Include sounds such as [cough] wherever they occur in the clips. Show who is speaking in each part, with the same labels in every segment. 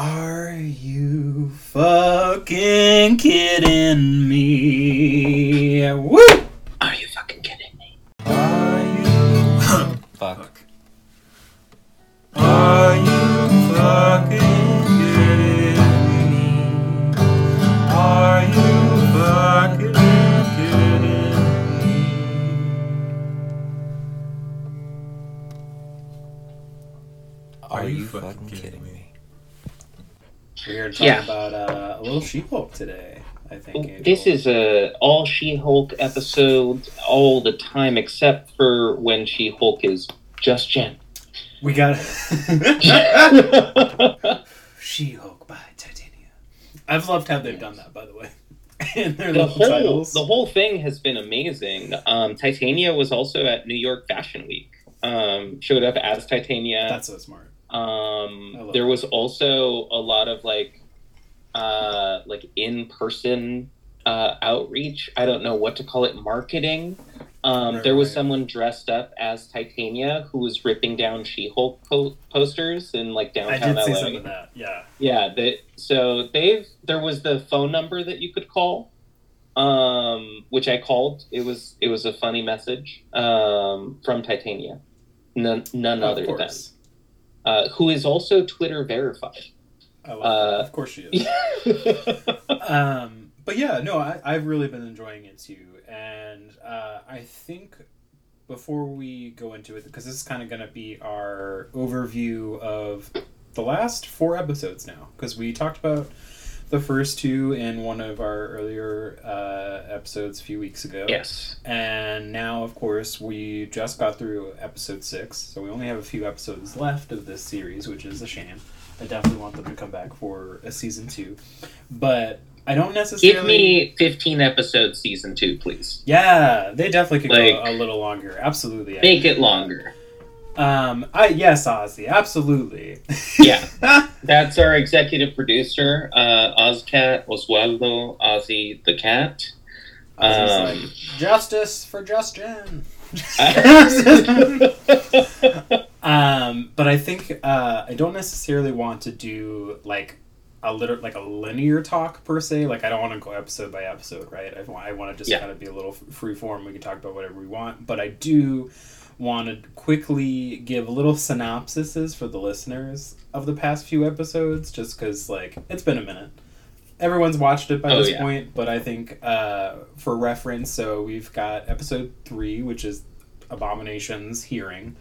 Speaker 1: Are you fucking kidding me? Today. I think Angel.
Speaker 2: This is a all She-Hulk episode all the time, except for when She-Hulk is just Jen.
Speaker 1: we got [laughs] She-Hulk by Titania. I've loved how they've done that, by the way. [laughs]
Speaker 2: The whole
Speaker 1: titles.
Speaker 2: the whole thing has been amazing. Um, Titania was also at New York Fashion Week. Um, showed up as Titania.
Speaker 1: That's so smart.
Speaker 2: Um, there was also a lot of like, uh, like in person uh, outreach. I don't know what to call it, marketing. Um,
Speaker 1: Right,
Speaker 2: there was
Speaker 1: right.
Speaker 2: someone dressed up as Titania who was ripping down She-Hulk po- posters in like downtown.
Speaker 1: I did see some of that. Yeah.
Speaker 2: Yeah, they, so they've there was the phone number that you could call, um, which I called. It was it was a funny message um, from Titania, none none other than uh, who is also Twitter verified.
Speaker 1: I love
Speaker 2: uh.
Speaker 1: Of course she is. [laughs] um, but yeah, no, I, I've really been enjoying it too, and uh, I think before we go into it, because this is kind of going to be our overview of the last four episodes now, because we talked about the first two in one of our earlier uh, episodes a few weeks ago.
Speaker 2: yes,
Speaker 1: And now, of course, we just got through episode six, so we only have a few episodes left of this series, which is a shame. I definitely want them to come back for a season two, but I don't necessarily.
Speaker 2: give me fifteen episodes, season two, please.
Speaker 1: Yeah, they definitely could
Speaker 2: Like-
Speaker 1: go a little longer. Absolutely.
Speaker 2: Make it longer.
Speaker 1: Um. I yes, Ozzy. Absolutely.
Speaker 2: Yeah. [laughs] That's our executive producer, uh, Ozcat Oswaldo Ozzy the cat. Um,
Speaker 1: like justice for Justin. [laughs] [laughs] um, but I think uh, I don't necessarily want to do like a liter- like a linear talk per se. Like I don't want to go episode by episode, right? I want I want to just
Speaker 2: Yeah.
Speaker 1: kind of be a little f- free form. We can talk about whatever we want, but I do want to quickly give little synopsises for the listeners of the past few episodes, just because like it's been a minute. Everyone's watched it by
Speaker 2: Oh,
Speaker 1: this
Speaker 2: yeah.
Speaker 1: point, but I think uh, for reference, so we've got episode three, which is Abomination's hearing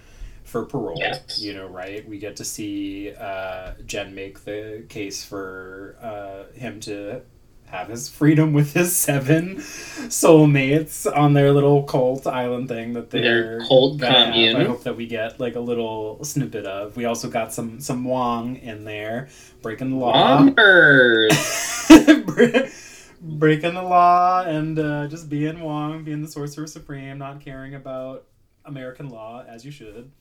Speaker 1: for parole.
Speaker 2: Yes.
Speaker 1: You know, right? We get to see uh, Jen make the case for uh, him to have his freedom with his seven soulmates on their little cult island thing that they're
Speaker 2: Their cult
Speaker 1: have.
Speaker 2: commune.
Speaker 1: I hope that we get like a little snippet of. We also got some some Wong in there breaking the law. [laughs] Breaking the law and uh, just being Wong, being the Sorcerer Supreme, not caring about American law as you should.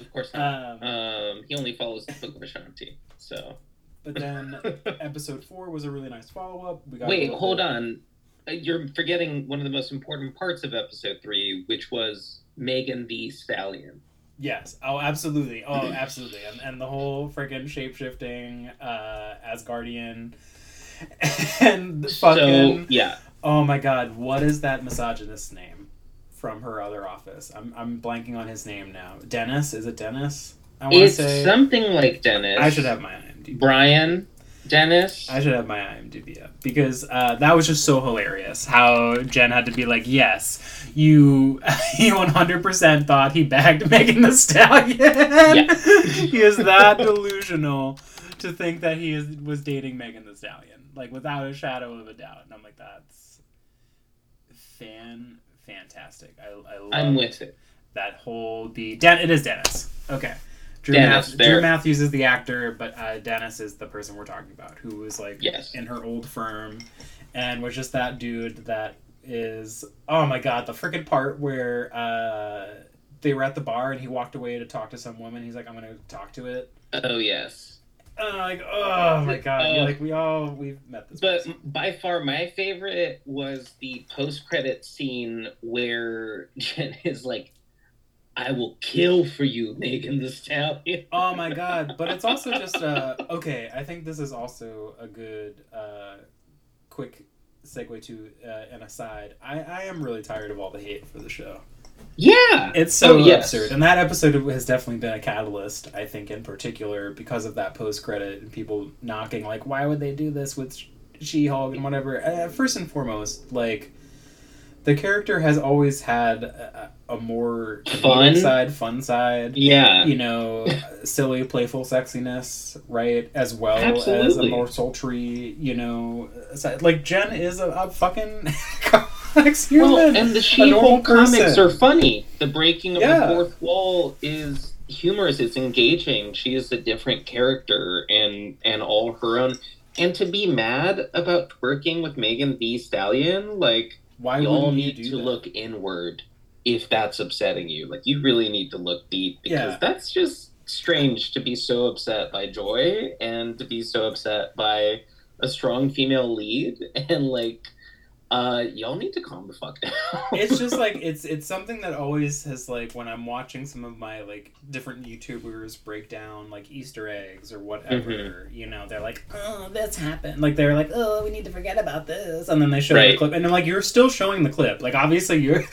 Speaker 2: Of course not.
Speaker 1: Um,
Speaker 2: Um, he only follows the Book of Vishanti. So
Speaker 1: but then [laughs] episode four was a really nice follow up. We got
Speaker 2: wait, hold
Speaker 1: bit-
Speaker 2: on. Uh, You're forgetting one of the most important parts of episode three, which was Megan Thee Stallion.
Speaker 1: Yes. Oh, absolutely. Oh, [laughs] absolutely. And, and the whole freaking shape shifting uh, Asgardian [laughs] and fucking.
Speaker 2: So yeah,
Speaker 1: Oh my god, what is that misogynist name from her other office? I'm, I'm blanking on his name now. Dennis? Is it Dennis? I want to
Speaker 2: it's
Speaker 1: say.
Speaker 2: something like Dennis.
Speaker 1: I should have my IMDb.
Speaker 2: Brian Dennis.
Speaker 1: I should have my IMDb up because uh, that was just so hilarious. How Jen had to be like, "Yes, you, [laughs] you 100% thought he bagged [laughs] Megan Thee Stallion. [laughs] he is that delusional to think that he is was dating Megan Thee Stallion, like without a shadow of a doubt." And I'm like, "That's fan fantastic. I, I love
Speaker 2: I'm with it.
Speaker 1: that whole the Den. It is Dennis. Okay. Drew,
Speaker 2: Dennis,
Speaker 1: Math- Drew Matthews is the actor, but uh, Dennis is the person we're talking about, who was like
Speaker 2: Yes.
Speaker 1: in her old firm, and was just that dude that is. Oh my god, the freaking part where uh, they were at the bar and he walked away to talk to some woman. He's like, "I'm gonna talk to it."
Speaker 2: Oh yes.
Speaker 1: And I'm like, oh my god,
Speaker 2: Uh,
Speaker 1: You're like we all we've met this.
Speaker 2: But
Speaker 1: person.
Speaker 2: by far my favorite was the post credit scene where [laughs] Jen is like I will kill for you, Megan Thee Stallion.
Speaker 1: oh my [laughs] god! But it's also just uh okay. I think this is also a good uh quick segue to uh, an aside. I I am really tired of all the hate for the show.
Speaker 2: Yeah,
Speaker 1: It's so
Speaker 2: Oh, yes.
Speaker 1: absurd, and that episode has definitely been a catalyst. I think, in particular, because of that post credit and people knocking, like, why would they do this with She Hulk and whatever. Uh, first and foremost, like, the character has always had a, a more
Speaker 2: Fun?
Speaker 1: side, fun side.
Speaker 2: yeah.
Speaker 1: You know, [laughs] silly, playful sexiness, right? As well as a more sultry, you know, side. Like Jen is a, a fucking [laughs] complex human.
Speaker 2: Well, and the She-Hulk comics are funny. The breaking of
Speaker 1: Yeah.
Speaker 2: the fourth wall is humorous. It's engaging. She is a different character and and all her own. And to be mad about twerking with Megan Thee Stallion, like
Speaker 1: Why
Speaker 2: y'all need to
Speaker 1: that?
Speaker 2: look inward if that's upsetting you. Like you really need to look deep because
Speaker 1: Yeah.
Speaker 2: that's just strange to be so upset by joy and to be so upset by a strong female lead [laughs] and like uh y'all need to calm the fuck down. [laughs]
Speaker 1: it's just like it's it's something that always has like when I'm watching some of my like different YouTubers break down like Easter eggs or whatever,
Speaker 2: Mm-hmm.
Speaker 1: you know, they're like, oh, this happened. Like they're like, oh, we need to forget about this, and then they show the clip, and then like you're still showing the clip. Like obviously you're. [laughs]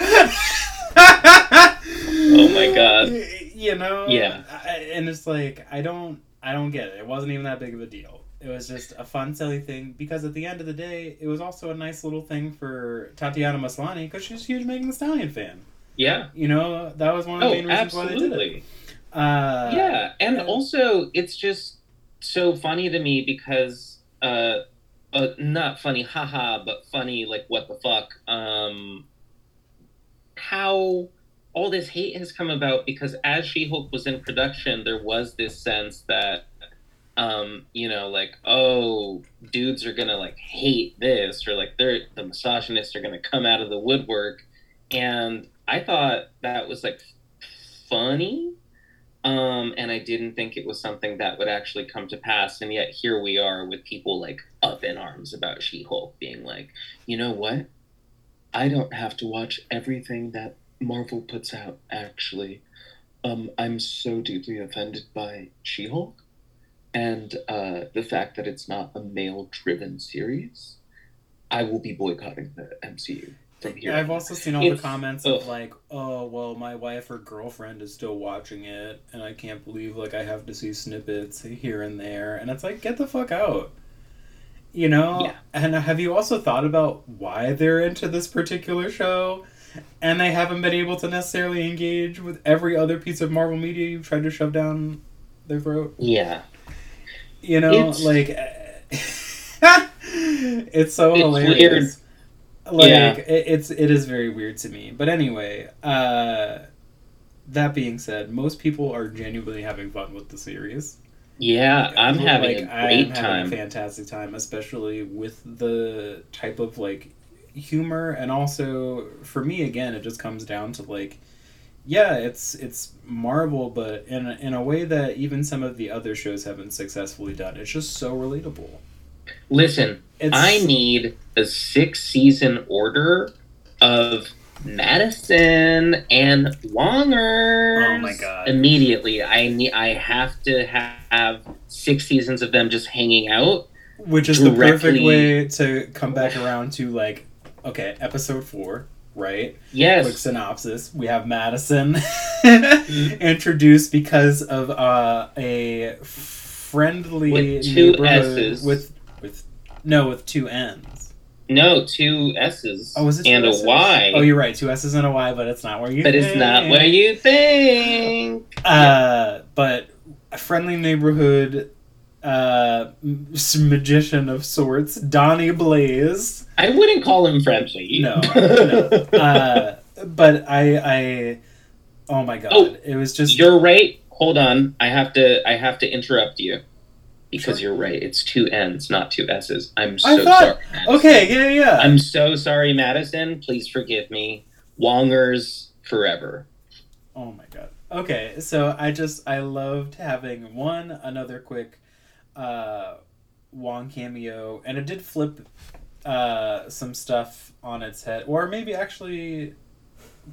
Speaker 2: Oh my God.
Speaker 1: You know.
Speaker 2: Yeah.
Speaker 1: I- And it's like I don't I don't get it. It wasn't even that big of a deal. It was just a fun, silly thing because at the end of the day, it was also a nice little thing for Tatiana Maslany because she's a huge Megan Thee Stallion fan.
Speaker 2: yeah.
Speaker 1: You know, that was one of the
Speaker 2: Oh,
Speaker 1: main reasons why they did it. Uh,
Speaker 2: yeah, and also it's just so funny to me because uh, uh not funny, haha, but funny like what the fuck. Um, how all this hate has come about because as She-Hulk was in production, there was this sense that um, you know, like, oh, dudes are gonna like hate this, or like they're the misogynists are gonna come out of the woodwork. And I thought that was like funny. Um, and I didn't think it was something that would actually come to pass. And yet here we are with people like up in arms about She Hulk being like, you know what? I don't have to watch everything that Marvel puts out, actually. Um, I'm so deeply offended by She Hulk and uh, the fact that it's not a male driven series. I will be boycotting the MCU from here.
Speaker 1: I've also seen all
Speaker 2: It's-
Speaker 1: the comments
Speaker 2: ugh.
Speaker 1: of like, oh well, my wife or girlfriend is still watching it, and I can't believe like I have to see snippets here and there, and it's like, get the fuck out. You know?
Speaker 2: Yeah.
Speaker 1: And have you also thought about why they're into this particular show? And they haven't been able to necessarily engage with every other piece of Marvel media you've tried to shove down their throat.
Speaker 2: Yeah.
Speaker 1: You know,
Speaker 2: It's-
Speaker 1: like [laughs] it's so
Speaker 2: It's
Speaker 1: hilarious. Like
Speaker 2: Yeah.
Speaker 1: it, it's it is very weird to me. But anyway, uh that being said, most people are genuinely having fun with the series.
Speaker 2: Yeah, I'm having
Speaker 1: Like,
Speaker 2: a great time.
Speaker 1: having a fantastic time, especially with the type of like humor and also for me again it just comes down to like yeah it's it's marvel but in a, in a way that even some of the other shows haven't successfully done it's just so relatable
Speaker 2: Listen,
Speaker 1: it's
Speaker 2: I need a six season order of Madison and Wongers.
Speaker 1: Oh my God.
Speaker 2: Immediately, I need. I have to have six seasons of them just hanging out.
Speaker 1: which is the perfect way to come back around to like okay episode four right quick
Speaker 2: Yes,
Speaker 1: synopsis we have madison [laughs] introduced because of uh, a friendly
Speaker 2: With two S's.
Speaker 1: with with no with two n's
Speaker 2: no two S's
Speaker 1: oh is it two
Speaker 2: and
Speaker 1: S's?
Speaker 2: a Y.
Speaker 1: oh you're right two s's and a y but it's not where you
Speaker 2: but it's not
Speaker 1: think.
Speaker 2: what you think.
Speaker 1: uh but a friendly neighborhood uh magician of sorts donnie blaze
Speaker 2: I wouldn't call him friendly.
Speaker 1: No, [laughs] no. uh, but I, I, oh my god,
Speaker 2: Oh,
Speaker 1: it was just
Speaker 2: You're right. Hold on. I have to I have to interrupt you. Because
Speaker 1: Sure.
Speaker 2: you're right. It's two N's, not two S's. I'm so
Speaker 1: I thought-
Speaker 2: sorry. Madison.
Speaker 1: okay. Yeah, yeah.
Speaker 2: I'm so sorry, Madison. Please forgive me. Wongers forever.
Speaker 1: oh my god. Okay, so I just I loved having one another quick, uh, Wong cameo, and it did flip, uh, some stuff on its head, or maybe actually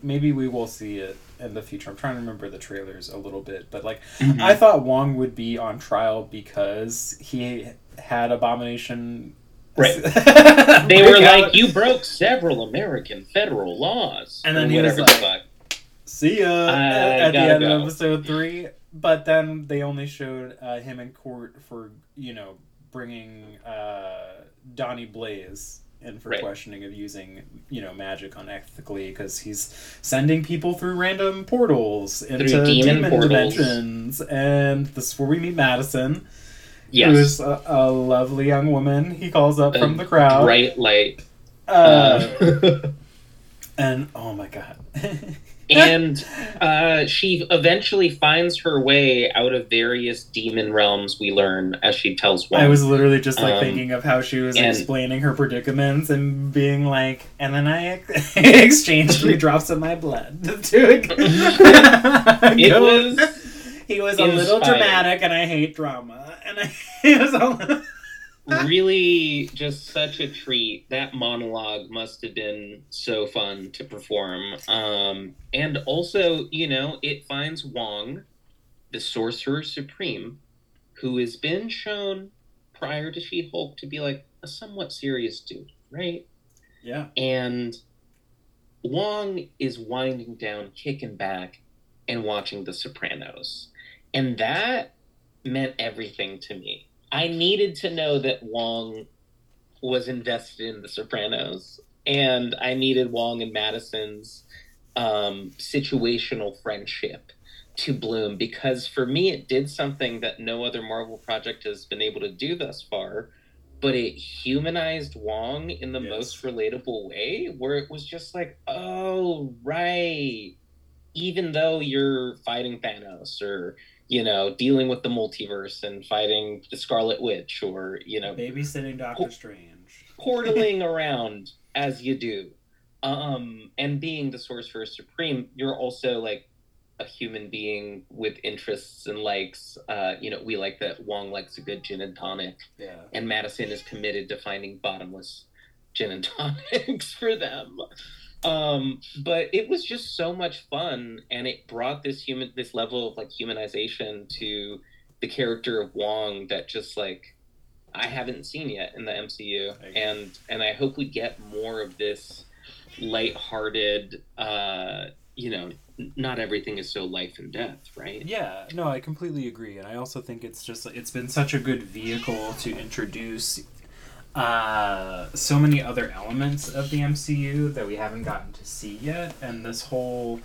Speaker 1: maybe we will see it in the future. I'm trying to remember the trailers a little bit, but like
Speaker 2: Mhm.
Speaker 1: I thought Wong would be on trial because he had Abomination.
Speaker 2: Right. [laughs] They were like, "You broke several American federal laws,"
Speaker 1: And then he was
Speaker 2: the
Speaker 1: like-
Speaker 2: fuck.
Speaker 1: See ya
Speaker 2: I
Speaker 1: at, the end of episode three. But then they only showed uh, him in court for you know bringing uh, Donnie Blaze in for
Speaker 2: Right.
Speaker 1: questioning of using you know magic unethically because he's sending people through random portals into
Speaker 2: demon
Speaker 1: demon,
Speaker 2: portals.
Speaker 1: dimensions. And this is where we meet Madison,
Speaker 2: Yes,
Speaker 1: who is a, a lovely young woman. He calls up
Speaker 2: A
Speaker 1: from the crowd.
Speaker 2: bright light.
Speaker 1: Uh,
Speaker 2: Uh, [laughs]
Speaker 1: and oh my god. [laughs]
Speaker 2: and uh, she eventually finds her way out of various demon realms. We learn as she tells Wong.
Speaker 1: I was literally just like
Speaker 2: Um,
Speaker 1: thinking of how she was
Speaker 2: and-
Speaker 1: explaining her predicaments and being like, and then I ex- [laughs] exchanged three drops of my blood to [laughs] [laughs]
Speaker 2: It
Speaker 1: go-
Speaker 2: was
Speaker 1: he was a little dramatic, and I hate drama, and I he was a little.
Speaker 2: Really just such a treat. That monologue must have been so fun to perform. Um, and also, you know, it finds Wong, the Sorcerer Supreme, who has been shown prior to She Hulk to be like a somewhat serious dude, right?
Speaker 1: yeah,
Speaker 2: And Wong is winding down, kicking back, and watching The Sopranos. And that meant everything to me. I needed to know that Wong was invested in The Sopranos, and I needed Wong and Madison's um, situational friendship to bloom because for me it did something that no other Marvel project has been able to do thus far, but it humanized Wong in the
Speaker 1: Yes.
Speaker 2: most relatable way where it was just like, oh, right. Even though you're fighting Thanos or, you know, dealing with the multiverse and fighting the Scarlet Witch or, you know,
Speaker 1: babysitting Doctor Strange. [laughs]
Speaker 2: portaling around as you do. Um and being the sorcerer supreme you're also like a human being with interests and likes. Uh you know we like that wong likes a good gin and tonic.
Speaker 1: Yeah,
Speaker 2: and madison is committed to finding bottomless gin and [laughs] tonics for them um but it was just so much fun and it brought this human this level of like humanization to the character of wong that just like i haven't seen yet in the mcu and and i hope we get more of this light-hearted uh you know not everything is so life and death right?
Speaker 1: Yeah, no, I completely agree, and I also think it's just it's been such a good vehicle to introduce uh, so many other elements of the MCU that we haven't gotten to see yet, and this whole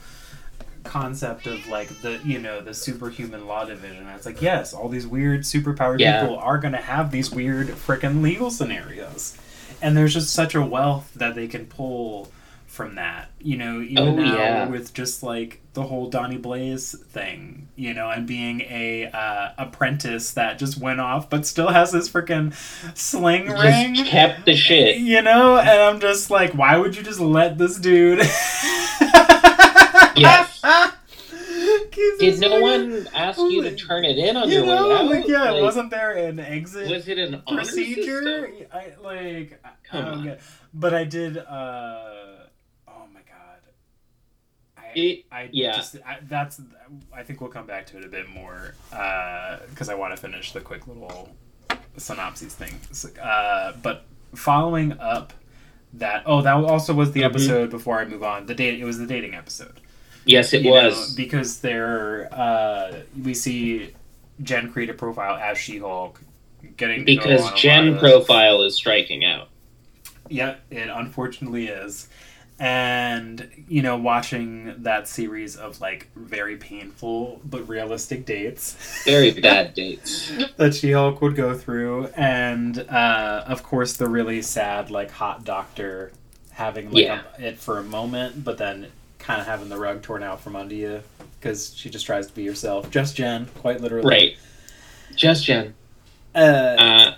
Speaker 1: concept of like the you know the superhuman law division. It's like yes, all these weird superpowered
Speaker 2: Yeah.
Speaker 1: people are gonna have these weird freaking legal scenarios, and there's just such a wealth that they can pull from that. You know, even
Speaker 2: Oh,
Speaker 1: now
Speaker 2: yeah.
Speaker 1: with just like the whole Donnie Blaze thing, you know, and being a uh, apprentice that just went off but still has this freaking sling ring.
Speaker 2: kept the shit
Speaker 1: You know, and I'm just like, why would you just let this dude?
Speaker 2: Yes. [laughs] Did no one ask you to turn it in on
Speaker 1: You
Speaker 2: your
Speaker 1: know,
Speaker 2: way out
Speaker 1: like yeah,
Speaker 2: Like,
Speaker 1: wasn't there an exit
Speaker 2: was it an
Speaker 1: procedure? I like I- I don't
Speaker 2: on.
Speaker 1: get, but I did. uh my god, I
Speaker 2: It-
Speaker 1: I
Speaker 2: yeah.
Speaker 1: just I, that's I think we'll come back to it a bit more because I want to finish the quick little synopses thing. Uh, but following up that oh that also was the
Speaker 2: Mhm.
Speaker 1: episode before I move on the date it was the dating episode
Speaker 2: Yes, it
Speaker 1: you know,
Speaker 2: was.
Speaker 1: because they're uh, we see Jen create a profile as She-Hulk, getting
Speaker 2: because
Speaker 1: on a Jen of-
Speaker 2: profile is striking out.
Speaker 1: Yeah, it unfortunately is, and you know, watching that series of like very painful but realistic dates
Speaker 2: Very [laughs] bad dates.
Speaker 1: that She-Hulk would go through, and uh, of course the really sad like hot doctor having like
Speaker 2: Yeah.
Speaker 1: a, it for a moment, but then kind of having the rug torn out from under you because she just tries to be herself, just Jen, quite literally.
Speaker 2: Right. Just Jen.
Speaker 1: Uh,
Speaker 2: Uh,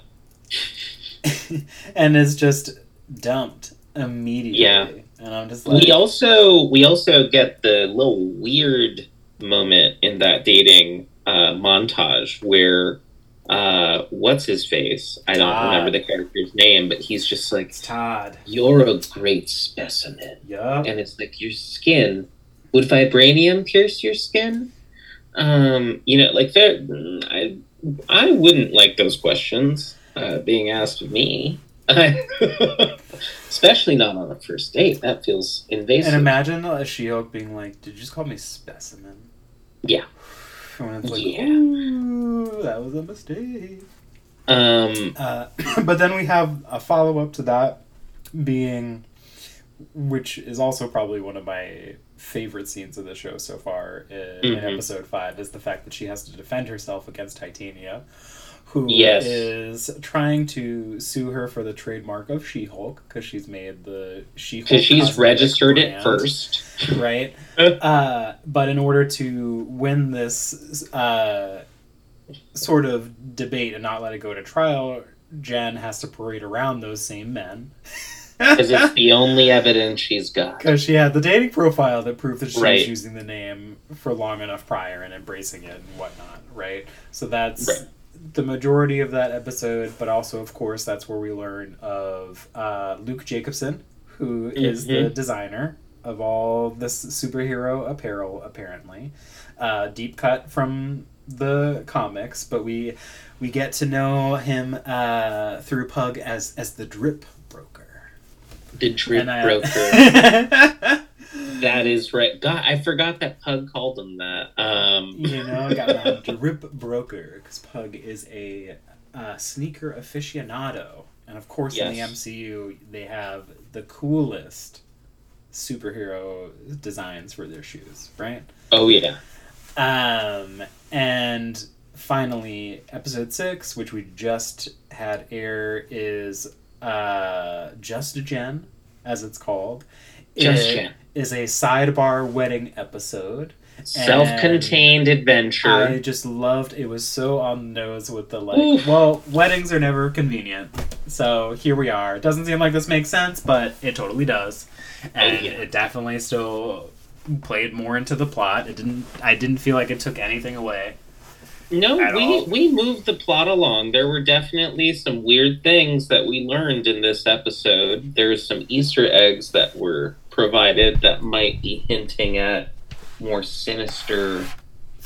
Speaker 2: [laughs]
Speaker 1: and is just dumped immediately.
Speaker 2: Yeah.
Speaker 1: And I'm just like,
Speaker 2: we also we also get the little weird moment in that dating uh, montage where uh, what's his face. I don't
Speaker 1: Todd.
Speaker 2: remember the character's name, but he's just like,
Speaker 1: It's Todd.
Speaker 2: "You're a great specimen,"
Speaker 1: Yeah.
Speaker 2: and it's like your skin. Would vibranium pierce your skin? Um, you know, like there, I, I wouldn't like those questions uh, being asked of me. [laughs] Especially not on a first date. That feels invasive.
Speaker 1: And imagine a She-Hulk being like, "Did you just call me specimen?"
Speaker 2: Yeah.
Speaker 1: Like,
Speaker 2: Yeah.
Speaker 1: "Ooh, that was a mistake."
Speaker 2: um,
Speaker 1: Uh, [clears throat] but then we have a follow up to that being, which is also probably one of my favorite scenes of the show so far in, in
Speaker 2: Mhm.
Speaker 1: episode five is the fact that she has to defend herself against Titania, who is
Speaker 2: Yes.
Speaker 1: trying to sue her for the trademark of She Hulk because she's made the She Hulk.
Speaker 2: because she's registered it first.
Speaker 1: right? [laughs] uh, but in order to win this uh, sort of debate and not let it go to trial, Jen has to parade around those same men. [laughs]
Speaker 2: Because it's the only evidence she's got.
Speaker 1: Because she had the dating profile that proved that she
Speaker 2: Right.
Speaker 1: was using the name for long enough prior and embracing it and whatnot, right? So that's
Speaker 2: Right.
Speaker 1: The majority of that episode, but also, of course, that's where we learn of uh, Luke Jacobson, who is the
Speaker 2: Mhm.
Speaker 1: designer of all this superhero apparel, apparently. Uh, deep cut from the comics, but we we get to know him uh, through Pug as as the drip broker.
Speaker 2: The drip
Speaker 1: I-
Speaker 2: broker. [laughs] [laughs] That is right. God, I forgot that Pug called him that. Um,
Speaker 1: you know, I got my drip broker because Pug is a uh, sneaker aficionado, and of course in the MCU they have the coolest superhero designs for their shoes, right?
Speaker 2: oh yeah.
Speaker 1: Um, and finally, episode six, which we just had air, is uh, Just Jen, as it's called.
Speaker 2: Just
Speaker 1: It is a sidebar wedding episode.
Speaker 2: Self-contained adventure.
Speaker 1: I just loved it was so on the nose with the like
Speaker 2: Oof.
Speaker 1: well, weddings are never convenient. So here we are. It doesn't seem like this makes sense, but it totally does. And
Speaker 2: Oh, yeah.
Speaker 1: it definitely still played more into the plot. It didn't I didn't feel like it took anything away.
Speaker 2: No, we
Speaker 1: all.
Speaker 2: we moved the plot along. There were definitely some weird things that we learned in this episode. There's some Easter eggs that were provided that might be hinting at more sinister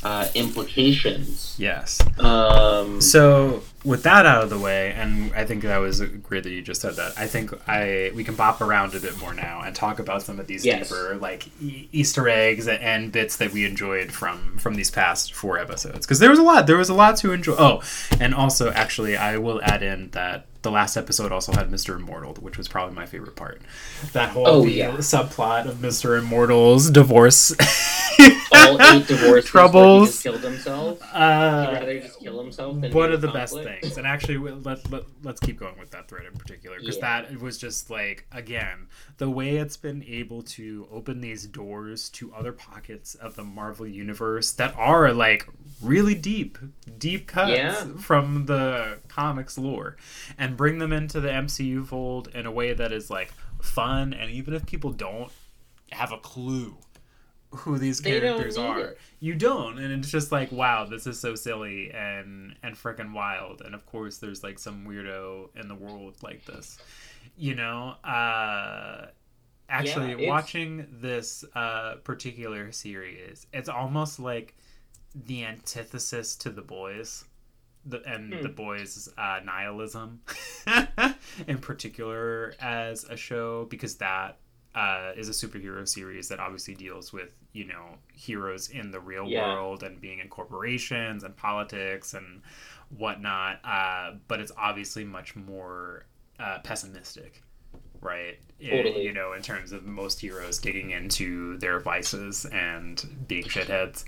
Speaker 2: uh, implications.
Speaker 1: Yes.
Speaker 2: Um,
Speaker 1: So with that out of the way, and I think that was great that you just said that. I think I we can bop around a bit more now and talk about some of these
Speaker 2: Yes.
Speaker 1: deeper like e- Easter eggs and bits that we enjoyed from from these past four episodes because there was a lot. There was a lot to enjoy. Oh, and also actually, I will add in that. The last episode also had Mr. Immortal, which was probably my favorite part. That whole
Speaker 2: Oh, yeah.
Speaker 1: subplot of Mr. Immortal's divorce. [laughs]
Speaker 2: all eight [laughs] divorces
Speaker 1: Troubles.
Speaker 2: Just killed himself. He'd
Speaker 1: Uh,
Speaker 2: rather just kill himself than
Speaker 1: one of
Speaker 2: in
Speaker 1: the best things and actually let, let, let's keep going with that thread in particular because
Speaker 2: Yeah.
Speaker 1: that was just like again the way it's been able to open these doors to other pockets of the marvel universe that are like really deep deep cuts
Speaker 2: Yeah.
Speaker 1: from the comics lore and bring them into the mcu fold in a way that is like fun and even if people don't have a clue who these characters are
Speaker 2: it.
Speaker 1: you don't and it's just like wow this is so silly and and freaking wild and of course there's like some weirdo in the world like this you know uh actually
Speaker 2: Yeah,
Speaker 1: watching this uh particular series it's almost like the antithesis to the boys the, and
Speaker 2: Hmm.
Speaker 1: the boys uh nihilism [laughs] in particular as a show because that uh, is a superhero series that obviously deals with you know heroes in the real
Speaker 2: Yeah.
Speaker 1: world and being in corporations and politics and whatnot. Uh, but it's obviously much more uh, pessimistic, right?
Speaker 2: Totally.
Speaker 1: you know, in terms of most heroes digging into their vices and being shitheads.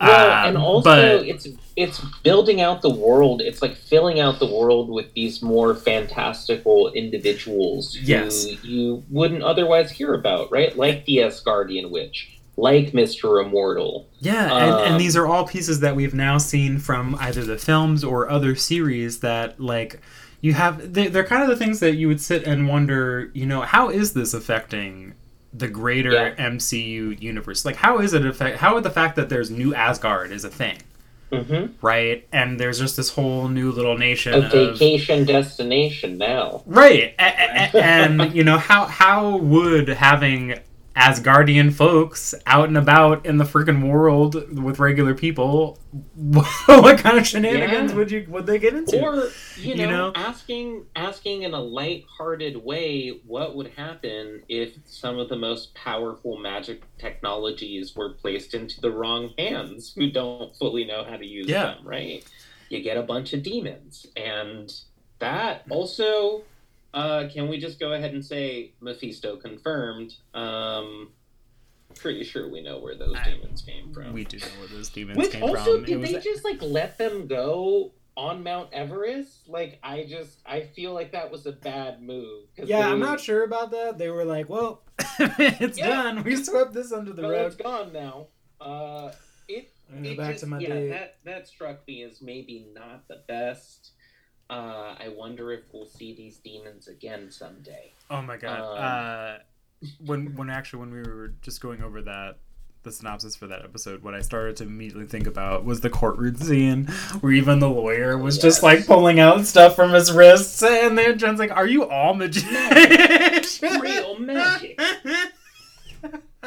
Speaker 2: Well,
Speaker 1: Um,
Speaker 2: and also
Speaker 1: but-
Speaker 2: it's it's building out the world. It's like filling out the world with these more fantastical individuals
Speaker 1: Yes.
Speaker 2: who you wouldn't otherwise hear about, right? Like the Asgardian Witch, like Mister Immortal.
Speaker 1: Yeah, and, and
Speaker 2: Um,
Speaker 1: these are all pieces that we've now seen from either the films or other series that, like, you have. They, they're kind of the things that you would sit and wonder, you know, how is this affecting the greater
Speaker 2: Yeah.
Speaker 1: MCU universe? Like, how is it affect? How would the fact that there's new Asgard is a thing?
Speaker 2: Mm-hmm.
Speaker 1: right? And there's just this whole new little nation
Speaker 2: A
Speaker 1: of
Speaker 2: vacation destination now.
Speaker 1: right, [laughs] and you know how how would having Asgardian folks out and about in the freaking world with regular people, [laughs] what kind of shenanigans
Speaker 2: Yeah.
Speaker 1: would you would they get into?
Speaker 2: Or you know,
Speaker 1: You know?
Speaker 2: asking asking in a light-hearted way, what would happen if some of the most powerful magic technologies were placed into the wrong hands, who don't fully know how to use
Speaker 1: Yeah.
Speaker 2: them? Right? You get a bunch of demons, and that hmm. also. Uh, can we just go ahead and say Mephisto confirmed? Um, pretty sure we know where those
Speaker 1: I-
Speaker 2: demons came from.
Speaker 1: we do know where those demons
Speaker 2: Which
Speaker 1: came
Speaker 2: also,
Speaker 1: from.
Speaker 2: did
Speaker 1: It was
Speaker 2: they just like let them go on Mount Everest? Like, I just I feel like that was a bad move.
Speaker 1: yeah, I'm not sure about that. They were like, "Well, [laughs] it's
Speaker 2: Yeah.
Speaker 1: done. We swept this under the
Speaker 2: But it's
Speaker 1: rug."
Speaker 2: gone now. Uh, it, it
Speaker 1: go back
Speaker 2: just,
Speaker 1: to my
Speaker 2: yeah,
Speaker 1: day.
Speaker 2: that that struck me as maybe not the best. Uh, I wonder if we'll see these demons again someday.
Speaker 1: Oh my god.
Speaker 2: Um,
Speaker 1: uh, when when actually when we were just going over that the synopsis for that episode, what I started to immediately think about was the courtroom scene where even the lawyer was just like pulling out stuff from his wrists, and then Jen's like, "Are you all magicians?"
Speaker 2: Real [laughs] magic.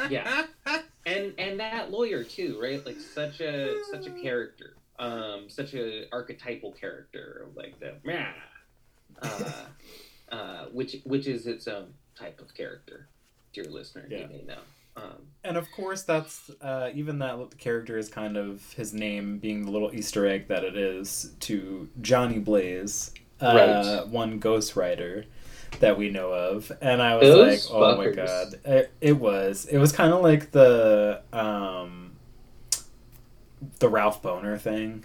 Speaker 2: Yeah. and and that lawyer too right like such a such a character um such a archetypal character like the man, uh, uh which which is its own type of character dear listener
Speaker 1: Yeah.
Speaker 2: you may know um
Speaker 1: And of course, that's uh, even that character is kind of his name being the little Easter egg that it is to Johnny Blaze, uh,
Speaker 2: Right.
Speaker 1: one Ghost Rider that we know of. And I was
Speaker 2: Those
Speaker 1: like, oh my god, it, it was. It was kind of like the um, the Ralph Bohner thing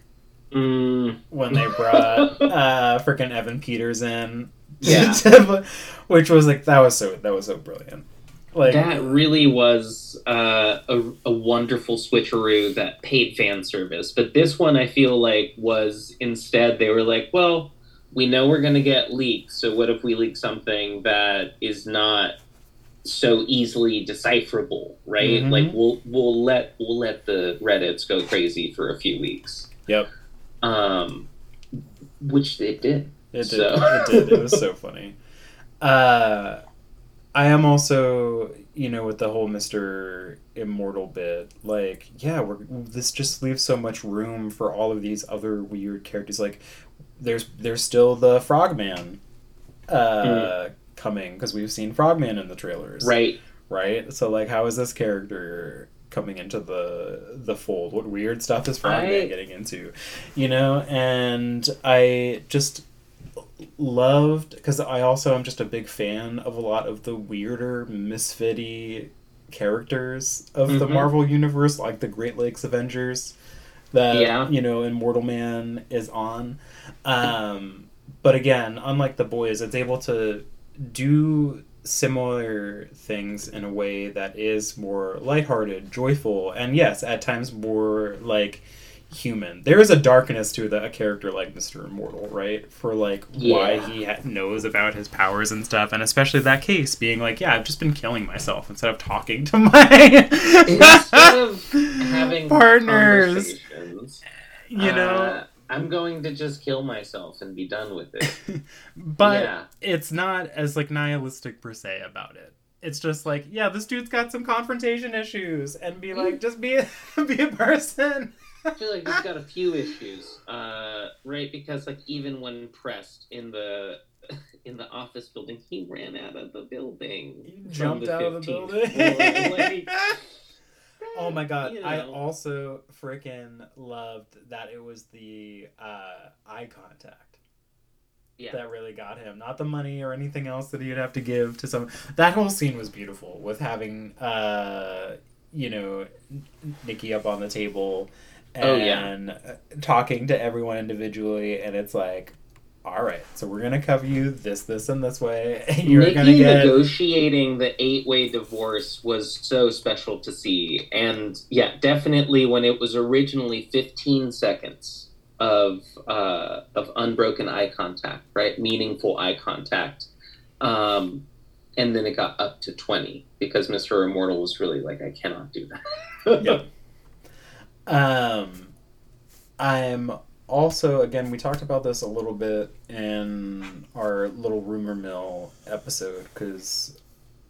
Speaker 2: mm,
Speaker 1: when they brought [laughs] uh, freaking Evan Peters in.
Speaker 2: Yeah. [laughs]
Speaker 1: which was like that was so that was so brilliant. Like
Speaker 2: that really was uh, a, a wonderful switcheroo that paid fan service. But this one, I feel like, was instead they were like, well, we know we're going to get leaks, so what if we leak something that is not so easily decipherable, right?
Speaker 1: Mhm.
Speaker 2: Like we'll we'll let we'll let the Reddits go crazy for a few weeks.
Speaker 1: Yep.
Speaker 2: Um, which they did.
Speaker 1: It did.
Speaker 2: So-
Speaker 1: It did. It was so [laughs] funny. Uh, I am also, you know, with the whole Mister Immortal bit. Like, yeah, we're this just leaves so much room for all of these other weird characters. Like, there's there's still the Frogman, uh, coming because we've seen Frogman in the trailers,
Speaker 2: Right.
Speaker 1: Right. So, like, how is this character? coming into the the fold what weird stuff is frogman
Speaker 2: I-
Speaker 1: getting into you know and i just loved because I also am just a big fan of a lot of the weirder misfitty characters of the
Speaker 2: Mhm.
Speaker 1: Marvel universe, like the Great Lakes Avengers that
Speaker 2: Yeah.
Speaker 1: you know Immortal Man is on. Um, but again, unlike the boys, it's able to do similar things in a way that is more lighthearted, joyful, and yes, at times more like human. There is a darkness to the, a character like Mr. Immortal, right? For like why he ha- knows about his powers and stuff, and especially that case being like, yeah, I've just been killing myself instead of talking to my
Speaker 2: Instead of [laughs] having
Speaker 1: partners. You know,
Speaker 2: uh, I'm going to just kill myself and be done with it. [laughs]
Speaker 1: but
Speaker 2: yeah.
Speaker 1: it's not as like nihilistic per se about it. It's just like, yeah, this dude's got some confrontation issues, and be like, just be a, [laughs] be a person.
Speaker 2: I feel like he's got a few [laughs] issues, uh, right? Because like even when pressed in the in the office building, he ran out of the building.
Speaker 1: He jumped out of the building.
Speaker 2: floor.
Speaker 1: Oh my god!
Speaker 2: you
Speaker 1: I also freaking loved that it was the uh, eye contact.
Speaker 2: Yeah.
Speaker 1: that really got him. Not the money or anything else that he'd have to give to some. That whole scene was beautiful with having, uh, you know, Nikki up on the table and
Speaker 2: Oh, yeah.
Speaker 1: uh, talking to everyone individually, and it's like, all right, so we're gonna cover you this, this, and this way. [laughs] You're
Speaker 2: Nikki
Speaker 1: gonna get.
Speaker 2: negotiating the eight-way divorce was so special to see, and yeah, definitely when it was originally 15 seconds of uh, of unbroken eye contact, right, meaningful eye contact, um, and then it got up to 20 because Mister Immortal was really like, I cannot do that.
Speaker 1: Yep. [laughs] Um, I'm also again we talked about this a little bit in our little rumor mill episode because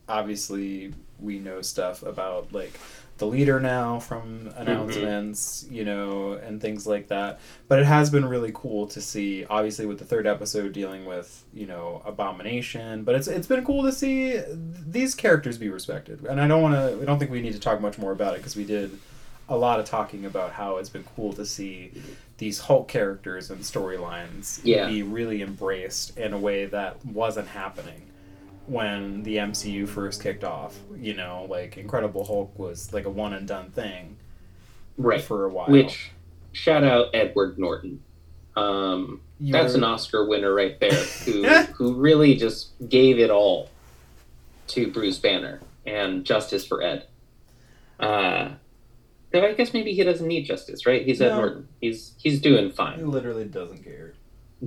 Speaker 1: obviously we know stuff about like the leader now from announcements mm-hmm. you know and things like that. But it has been really cool to see obviously with the third episode dealing with you know abomination but it's it's been cool to see these characters be respected. And i don't want to i don't think we need to talk much more about it because we did a lot of talking about how it's been cool to see these Hulk characters and storylines
Speaker 2: Yeah.
Speaker 1: be really embraced in a way that wasn't happening when the MCU first kicked off. You know, like Incredible Hulk was like a one and done thing
Speaker 2: Right.
Speaker 1: for a while.
Speaker 2: Which shout out Edward Norton. Um, that's an Oscar winner right there, who [laughs] who really just gave it all to Bruce Banner and justice for Ed. Uh, though I guess maybe he doesn't need justice, right? He's Ed Norton. He's he's doing fine.
Speaker 1: he literally doesn't care.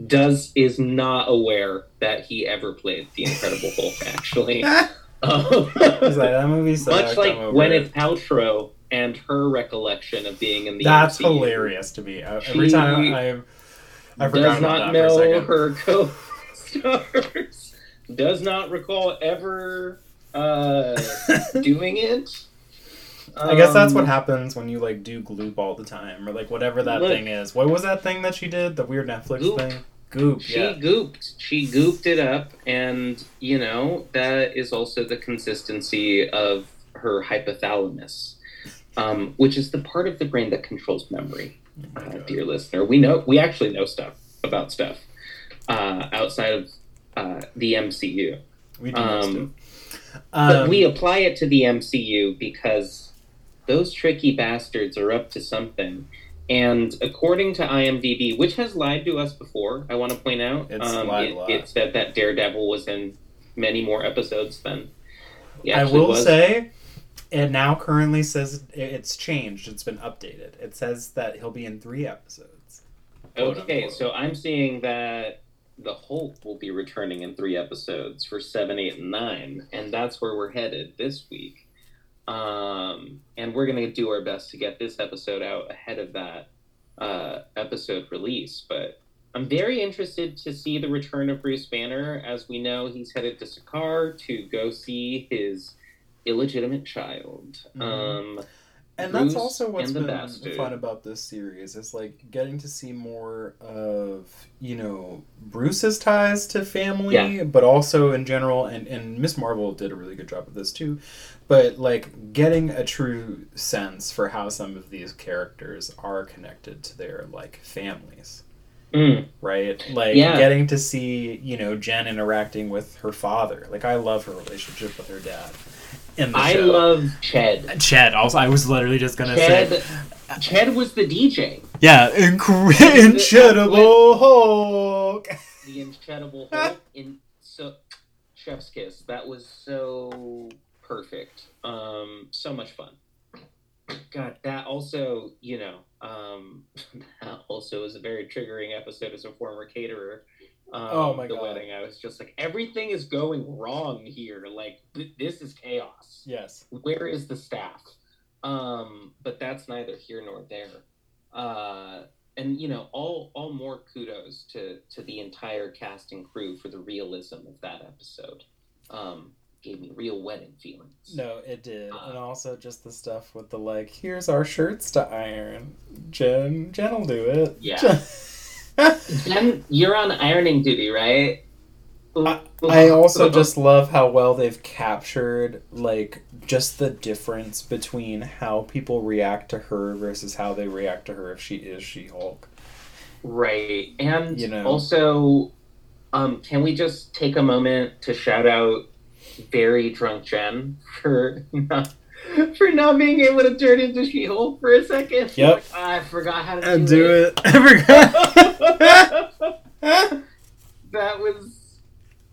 Speaker 2: Does is not aware that he ever played the Incredible Hulk. [laughs] Actually, Um, [laughs]
Speaker 1: He's like that movie
Speaker 2: much like
Speaker 1: I'm
Speaker 2: Gwyneth
Speaker 1: it."
Speaker 2: Paltrow and her recollection of being in the
Speaker 1: That's
Speaker 2: MCU.
Speaker 1: hilarious to me. I- Every
Speaker 2: She
Speaker 1: time I, I forgot
Speaker 2: does
Speaker 1: about
Speaker 2: not
Speaker 1: that for a
Speaker 2: know her co-stars. [laughs] Does not recall ever uh, doing it.
Speaker 1: I guess that's what
Speaker 2: Um,
Speaker 1: happens when you like do Gloop all the time, or like whatever that
Speaker 2: Look.
Speaker 1: thing is. What was that thing that she did? The weird Netflix
Speaker 2: Goop.
Speaker 1: thing. Goop.
Speaker 2: She
Speaker 1: yeah.
Speaker 2: gooped. She gooped it up, and you know that is also the consistency of her hypothalamus, um, which is the part of the brain that controls memory.
Speaker 1: Oh
Speaker 2: uh, dear listener. We know we actually know stuff about stuff uh, outside of uh, the MCU,
Speaker 1: We do
Speaker 2: um, but
Speaker 1: Um,
Speaker 2: we apply it to the MCU because those tricky bastards are up to something. And according to IMDb, which has lied to us before, I want to point out,
Speaker 1: It's
Speaker 2: um,
Speaker 1: lied a
Speaker 2: it,
Speaker 1: lot.
Speaker 2: it said that Daredevil was in many more episodes than.
Speaker 1: I will
Speaker 2: was.
Speaker 1: say, it now currently says it's changed. It's been updated. It says that he'll be in three episodes.
Speaker 2: Okay,
Speaker 1: unquote.
Speaker 2: so I'm seeing that the Hulk will be returning in three episodes for seven, eight, and nine, and that's where we're headed this week. Um, and we're gonna do our best to get this episode out ahead of that uh, episode release. But I'm very interested to see the return of Bruce Banner. As we know, he's headed to Sakaar to go see his illegitimate child.
Speaker 1: Mhm.
Speaker 2: Um,
Speaker 1: And that's also what's been
Speaker 2: Bastard.
Speaker 1: fun about this series is like getting to see more of you know Bruce's ties to family,
Speaker 2: Yeah.
Speaker 1: but also in general, and and Miss Marvel did a really good job of this too. But like getting a true sense for how some of these characters are connected to their like families.
Speaker 2: mm,
Speaker 1: right? Like
Speaker 2: Yeah.
Speaker 1: getting to see, you know, Jen interacting with her father. Like I love her relationship with her dad. In the
Speaker 2: I
Speaker 1: show.
Speaker 2: love Ched.
Speaker 1: Ched. Also, I was literally just gonna
Speaker 2: Ched,
Speaker 1: say,
Speaker 2: Ched was the DJ.
Speaker 1: yeah, incre- incredible Hulk.
Speaker 2: The Incredible [laughs] Hulk in so Chef's Kiss. That was so perfect. Um, so much fun. God, that also, you know, um, [laughs] that also is a very triggering episode as a former caterer. Um,
Speaker 1: Oh my
Speaker 2: the
Speaker 1: God.
Speaker 2: The wedding. I was just like, everything is going wrong here. Like, th- this is chaos.
Speaker 1: Yes.
Speaker 2: where is the staff um but that's neither here nor there uh and you know all all more kudos to to the entire cast and crew for the realism of that episode um gave me real wedding feelings
Speaker 1: No, it did,
Speaker 2: Uh,
Speaker 1: and also just the stuff with the like, here's our shirts to iron. Jen, Jen will do it.
Speaker 2: Yeah. [laughs] Jen, you're on ironing duty right
Speaker 1: I also just love how well they've captured like just the difference between how people react to her versus how they react to her if she is She Hulk.
Speaker 2: Right. And
Speaker 1: You know.
Speaker 2: also, um, can we just take a moment to shout out very drunk Jen for [laughs] not [laughs] for not being able to turn into She Hulk for a second?
Speaker 1: Yep.
Speaker 2: I forgot how to
Speaker 1: And
Speaker 2: do,
Speaker 1: do
Speaker 2: it.
Speaker 1: it. [laughs] I forgot. [laughs]
Speaker 2: that was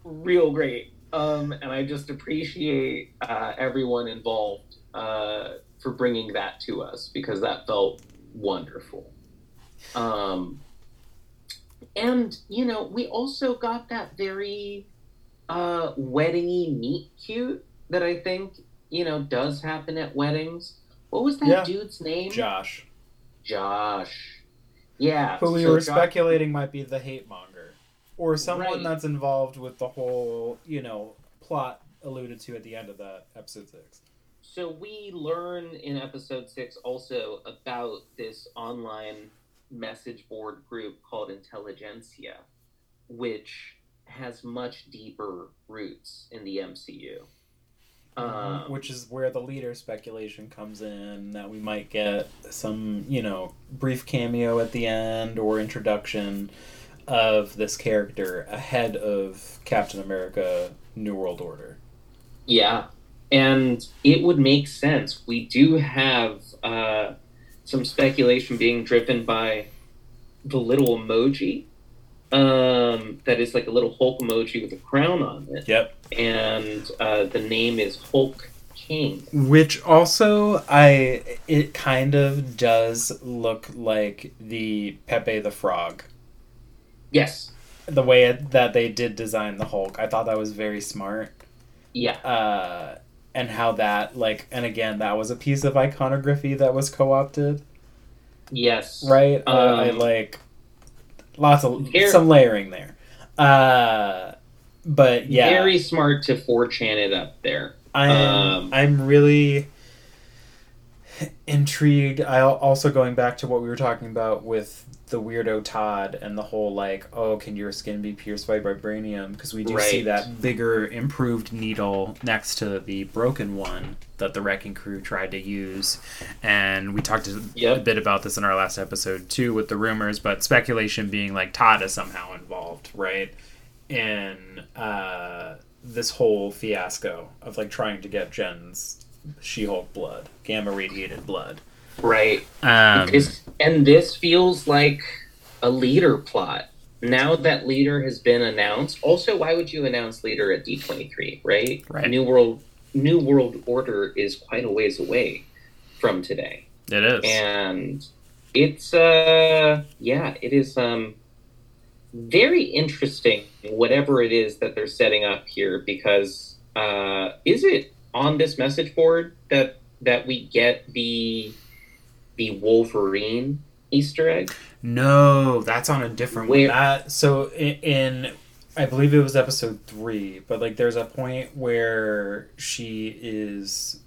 Speaker 2: real great. Um, and I just appreciate uh, everyone involved uh, for bringing that to us because that felt wonderful. Um, and you know, we also got that very uh, weddingy meet cute that I think you know does happen at weddings. What was that
Speaker 1: Yeah.
Speaker 2: dude's name?
Speaker 1: Josh.
Speaker 2: Josh. Yeah.
Speaker 1: Who we
Speaker 2: so
Speaker 1: were
Speaker 2: Josh-
Speaker 1: speculating might be the hate monger. Or someone
Speaker 2: Right.
Speaker 1: that's involved with the whole, you know, plot alluded to at the end of that episode six.
Speaker 2: So we learn in episode six also about this online message board group called Intelligentsia, which has much deeper roots in the MCU. Um,
Speaker 1: which is where the leader speculation comes in that we might get some you know brief cameo at the end or introduction of this character ahead of captain america new world order.
Speaker 2: Yeah, and it would make sense. We do have uh, some speculation being driven by the little emoji um, that is like a little Hulk emoji with a crown on it,
Speaker 1: yep
Speaker 2: and uh, the name is Hulk King.
Speaker 1: which also i it kind of does look like the pepe the frog
Speaker 2: Yes.
Speaker 1: the way it, that they did design the hulk i thought that was very smart
Speaker 2: Yeah.
Speaker 1: uh, and how that like and again that was a piece of iconography that was co-opted
Speaker 2: Yes.
Speaker 1: right uh, I
Speaker 2: Um,
Speaker 1: like lots of
Speaker 2: Here-
Speaker 1: some layering there uh, but yeah
Speaker 2: Very smart to 4chan it up there.
Speaker 1: i'm
Speaker 2: um,
Speaker 1: i'm really intrigued i also going back to what we were talking about with the weirdo Todd and the whole like, oh, can your skin be pierced by vibranium? Because we do see that bigger, improved needle next to the broken one that the Wrecking Crew tried to use, and we talked a,
Speaker 2: Yep.
Speaker 1: a bit about this in our last episode too, with the rumors, but speculation being like Todd is somehow involved, right? In uh, this whole fiasco of like trying to get Jen's She-Hulk blood, gamma radiated blood.
Speaker 2: Right.
Speaker 1: Um,
Speaker 2: This, and this feels like a leader plot. Now that leader has been announced, also why would you announce leader at D twenty three, right?
Speaker 1: Right.
Speaker 2: New world New World Order is quite a ways away from today.
Speaker 1: it is.
Speaker 2: And it's uh yeah, it is um very interesting whatever it is that they're setting up here because uh is it on this message board that that we get the the Wolverine Easter egg?
Speaker 1: No, that's on a different one.
Speaker 2: Where-
Speaker 1: That so in, in I believe it was episode three, but like there's a point where she is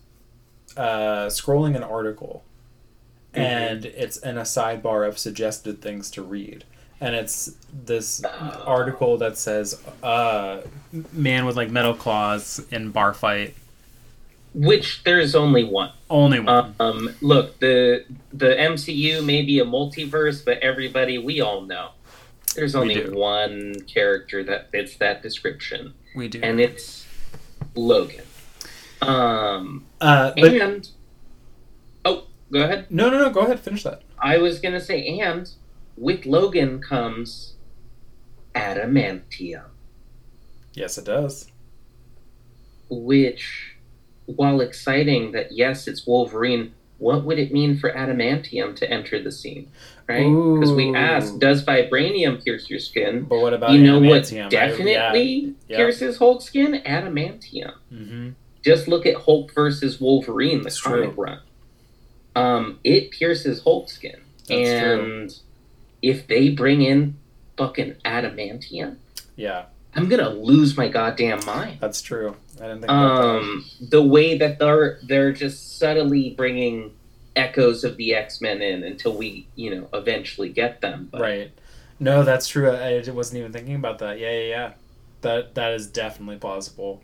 Speaker 1: uh, scrolling an article,
Speaker 2: Mhm.
Speaker 1: and it's in a sidebar of suggested things to read, and it's this article that says uh, "man with like metal claws in bar fight."
Speaker 2: Which there's only one.
Speaker 1: Only one.
Speaker 2: Um, look, the the MCU may be a multiverse, but everybody we all know there's only one character that fits that description,
Speaker 1: we do.
Speaker 2: and it's Logan. Um,
Speaker 1: uh, but
Speaker 2: and oh, go ahead.
Speaker 1: no, no, no. Go ahead. Finish that.
Speaker 2: I was gonna say, and with Logan comes adamantium,
Speaker 1: Yes, it does.
Speaker 2: which, while exciting that yes, it's Wolverine, what would it mean for adamantium to enter the scene? Right? Because we asked, does vibranium pierce your skin?
Speaker 1: But what about
Speaker 2: you know what definitely
Speaker 1: yeah.
Speaker 2: pierces Hulk skin? Adamantium.
Speaker 1: hmm
Speaker 2: Just look at Hulk versus Wolverine, the
Speaker 1: It's
Speaker 2: comic
Speaker 1: true.
Speaker 2: run. Um, it pierces Hulk skin.
Speaker 1: That's
Speaker 2: and if they bring in fucking adamantium,
Speaker 1: Yeah,
Speaker 2: I'm gonna lose my goddamn mind.
Speaker 1: that's true. I didn't think about
Speaker 2: Um, the way that they're they're just subtly bringing echoes of the X Men in until we, you know, eventually get them. But
Speaker 1: Right. No, that's true. I I wasn't even thinking about that. Yeah, yeah, yeah. That that is definitely plausible.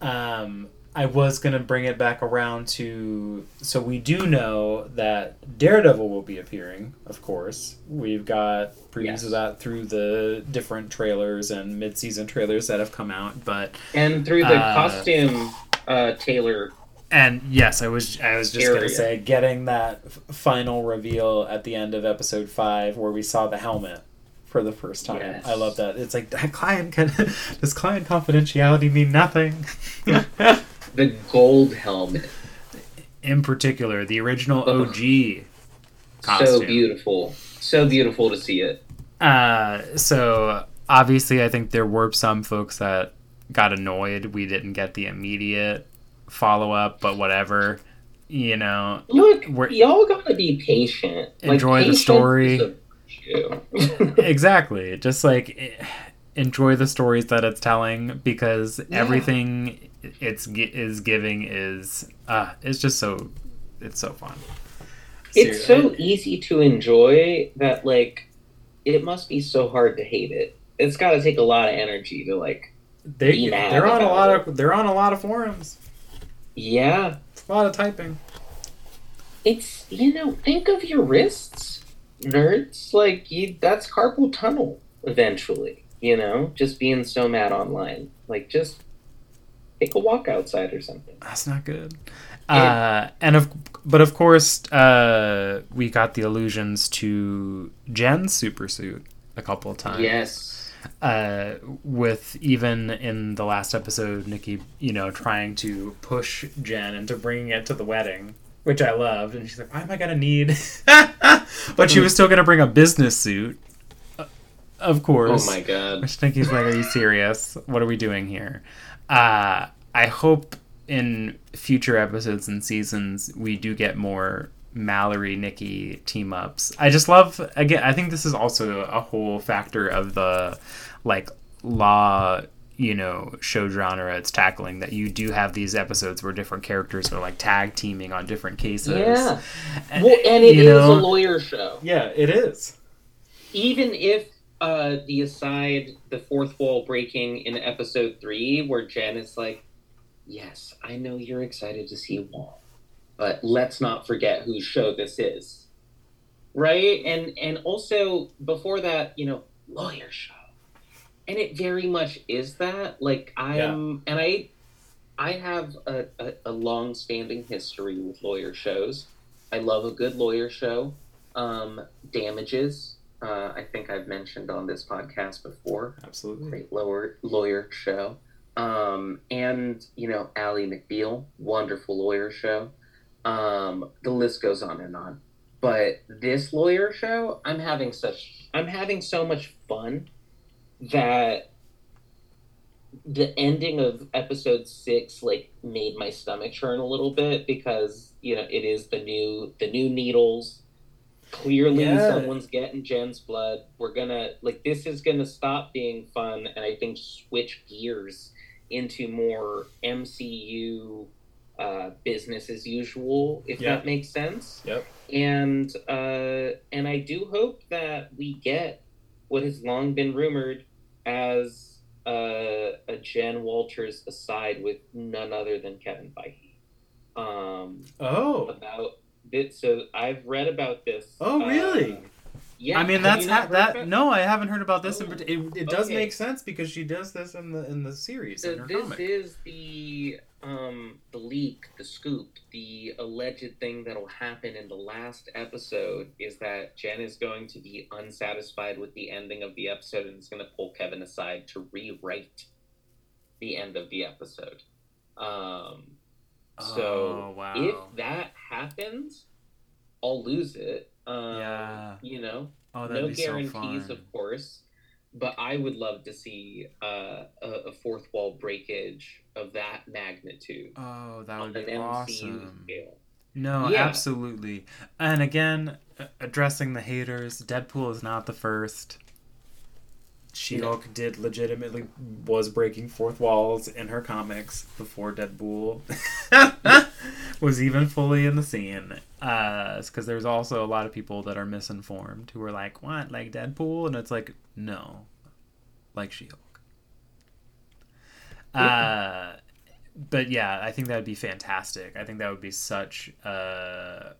Speaker 1: Um, I was gonna bring it back around to so we do know that Daredevil will be appearing. Of course, we've got previews
Speaker 2: Yes.
Speaker 1: of that through the different trailers and mid-season trailers that have come out. But
Speaker 2: and through the
Speaker 1: Uh,
Speaker 2: costume uh, tailor,
Speaker 1: And yes, I was I was just gonna say getting that f- final reveal at the end of episode five where we saw the helmet for the first time.
Speaker 2: Yes.
Speaker 1: I love that. It's like that client can [laughs] does client confidentiality mean nothing? [laughs] [laughs]
Speaker 2: the gold helmet,
Speaker 1: In particular, the original. OG
Speaker 2: so beautiful, so beautiful to see it.
Speaker 1: Uh, so obviously, I think there were some folks that got annoyed we didn't get the immediate follow up, but whatever. You know,
Speaker 2: Look,
Speaker 1: We're-
Speaker 2: y'all gotta be patient.
Speaker 1: Enjoy the story.
Speaker 2: is a do. [laughs]
Speaker 1: exactly. Just like enjoy the stories that it's telling because
Speaker 2: Yeah.
Speaker 1: everything it's is giving is uh it's just so it's so fun.
Speaker 2: It's so easy to enjoy that like it must be so hard to hate it. It's got to take a lot of energy to like
Speaker 1: they
Speaker 2: be mad
Speaker 1: they're on a
Speaker 2: about
Speaker 1: lot of they're on a lot of forums.
Speaker 2: yeah,
Speaker 1: It's a lot of typing.
Speaker 2: it's you know, think of your wrists, nerds. Like you that's carpal tunnel eventually, you know, just being so mad online. Like just take a walk outside or something.
Speaker 1: That's not good.
Speaker 2: Yeah.
Speaker 1: Uh, and of but of course, uh, we got the allusions to Jen's super suit a couple of times.
Speaker 2: Yes.
Speaker 1: Uh, with even in the last episode, Nikki, you know, trying to push Jen into bringing it to the wedding, which I loved, and she's like, "Why am I gonna need?" [laughs] but she was still gonna bring a business suit, of course.
Speaker 2: Oh my god.
Speaker 1: Which Nikki's like, "Are you serious? What are we doing here?" Uh, I hope in future episodes and seasons we do get more Mallory Nikki team ups. I just love again. I think this is also a whole factor of the like law. You know, show genre it's tackling that you do have these episodes where different characters are like tag teaming on different cases.
Speaker 2: Yeah.
Speaker 1: And-
Speaker 2: Well, and it is
Speaker 1: know?
Speaker 2: a lawyer show.
Speaker 1: Yeah, it is.
Speaker 2: even if uh, the aside, the fourth wall breaking in episode three, where Jen is like, "Yes, I know you're excited to see Wong, but let's not forget whose show this is." Right, and and also before that, you know, lawyer show, and it very much is that. Like I'm, and I, I have a, a, a long-standing history with lawyer shows. I love a good lawyer show. Um, damages. Uh, I think I've mentioned on this podcast before.
Speaker 1: Absolutely.
Speaker 2: Great lawyer lawyer show. Um, and you know, Ally McBeal, wonderful lawyer show. Um, the list goes on and on. But this lawyer show, I'm having such I'm having so much fun that the ending of episode six like made my stomach churn a little bit because you know it is the new the new needles clearly
Speaker 1: Yeah.
Speaker 2: someone's getting jen's blood we're gonna like this is gonna stop being fun and i think switch gears into more mcu uh, business as usual if that makes sense
Speaker 1: Yep.
Speaker 2: and uh, and I do hope that we get what has long been rumored as uh, a Jen Walters aside with none other than Kevin Feige um,
Speaker 1: Oh.
Speaker 2: about this. So I've read about this.
Speaker 1: Oh, really?
Speaker 2: uh, yeah.
Speaker 1: I mean, that's ha- that. No, I haven't heard about this. in
Speaker 2: Oh,
Speaker 1: part- it it does
Speaker 2: okay.
Speaker 1: make sense because she does this in the in the series
Speaker 2: So
Speaker 1: in her
Speaker 2: this
Speaker 1: comic.
Speaker 2: is the um the leak, the scoop, the alleged thing that'll happen in the last episode is that Jen is going to be unsatisfied with the ending of the episode and is going to pull Kevin aside to rewrite the end of the episode. Um, so
Speaker 1: oh, wow.
Speaker 2: if that happens, I'll lose it. Um,
Speaker 1: Yeah.
Speaker 2: you know,
Speaker 1: oh,
Speaker 2: no guarantees,
Speaker 1: so
Speaker 2: of course, but I would love to see uh, a, a fourth wall breakage of that magnitude
Speaker 1: Oh, that would be awesome.
Speaker 2: scale.
Speaker 1: No,
Speaker 2: Yeah.
Speaker 1: absolutely. And again, addressing the haters, Deadpool is not the first. She-Hulk did legitimately was breaking fourth walls in her comics before Deadpool [laughs] was even fully in the scene. Because there's also a lot of people that are misinformed who are like, "What, like Deadpool?" And it's like, no, like She-Hulk. Uh, but yeah, I think that would be fantastic. I think that would be such a,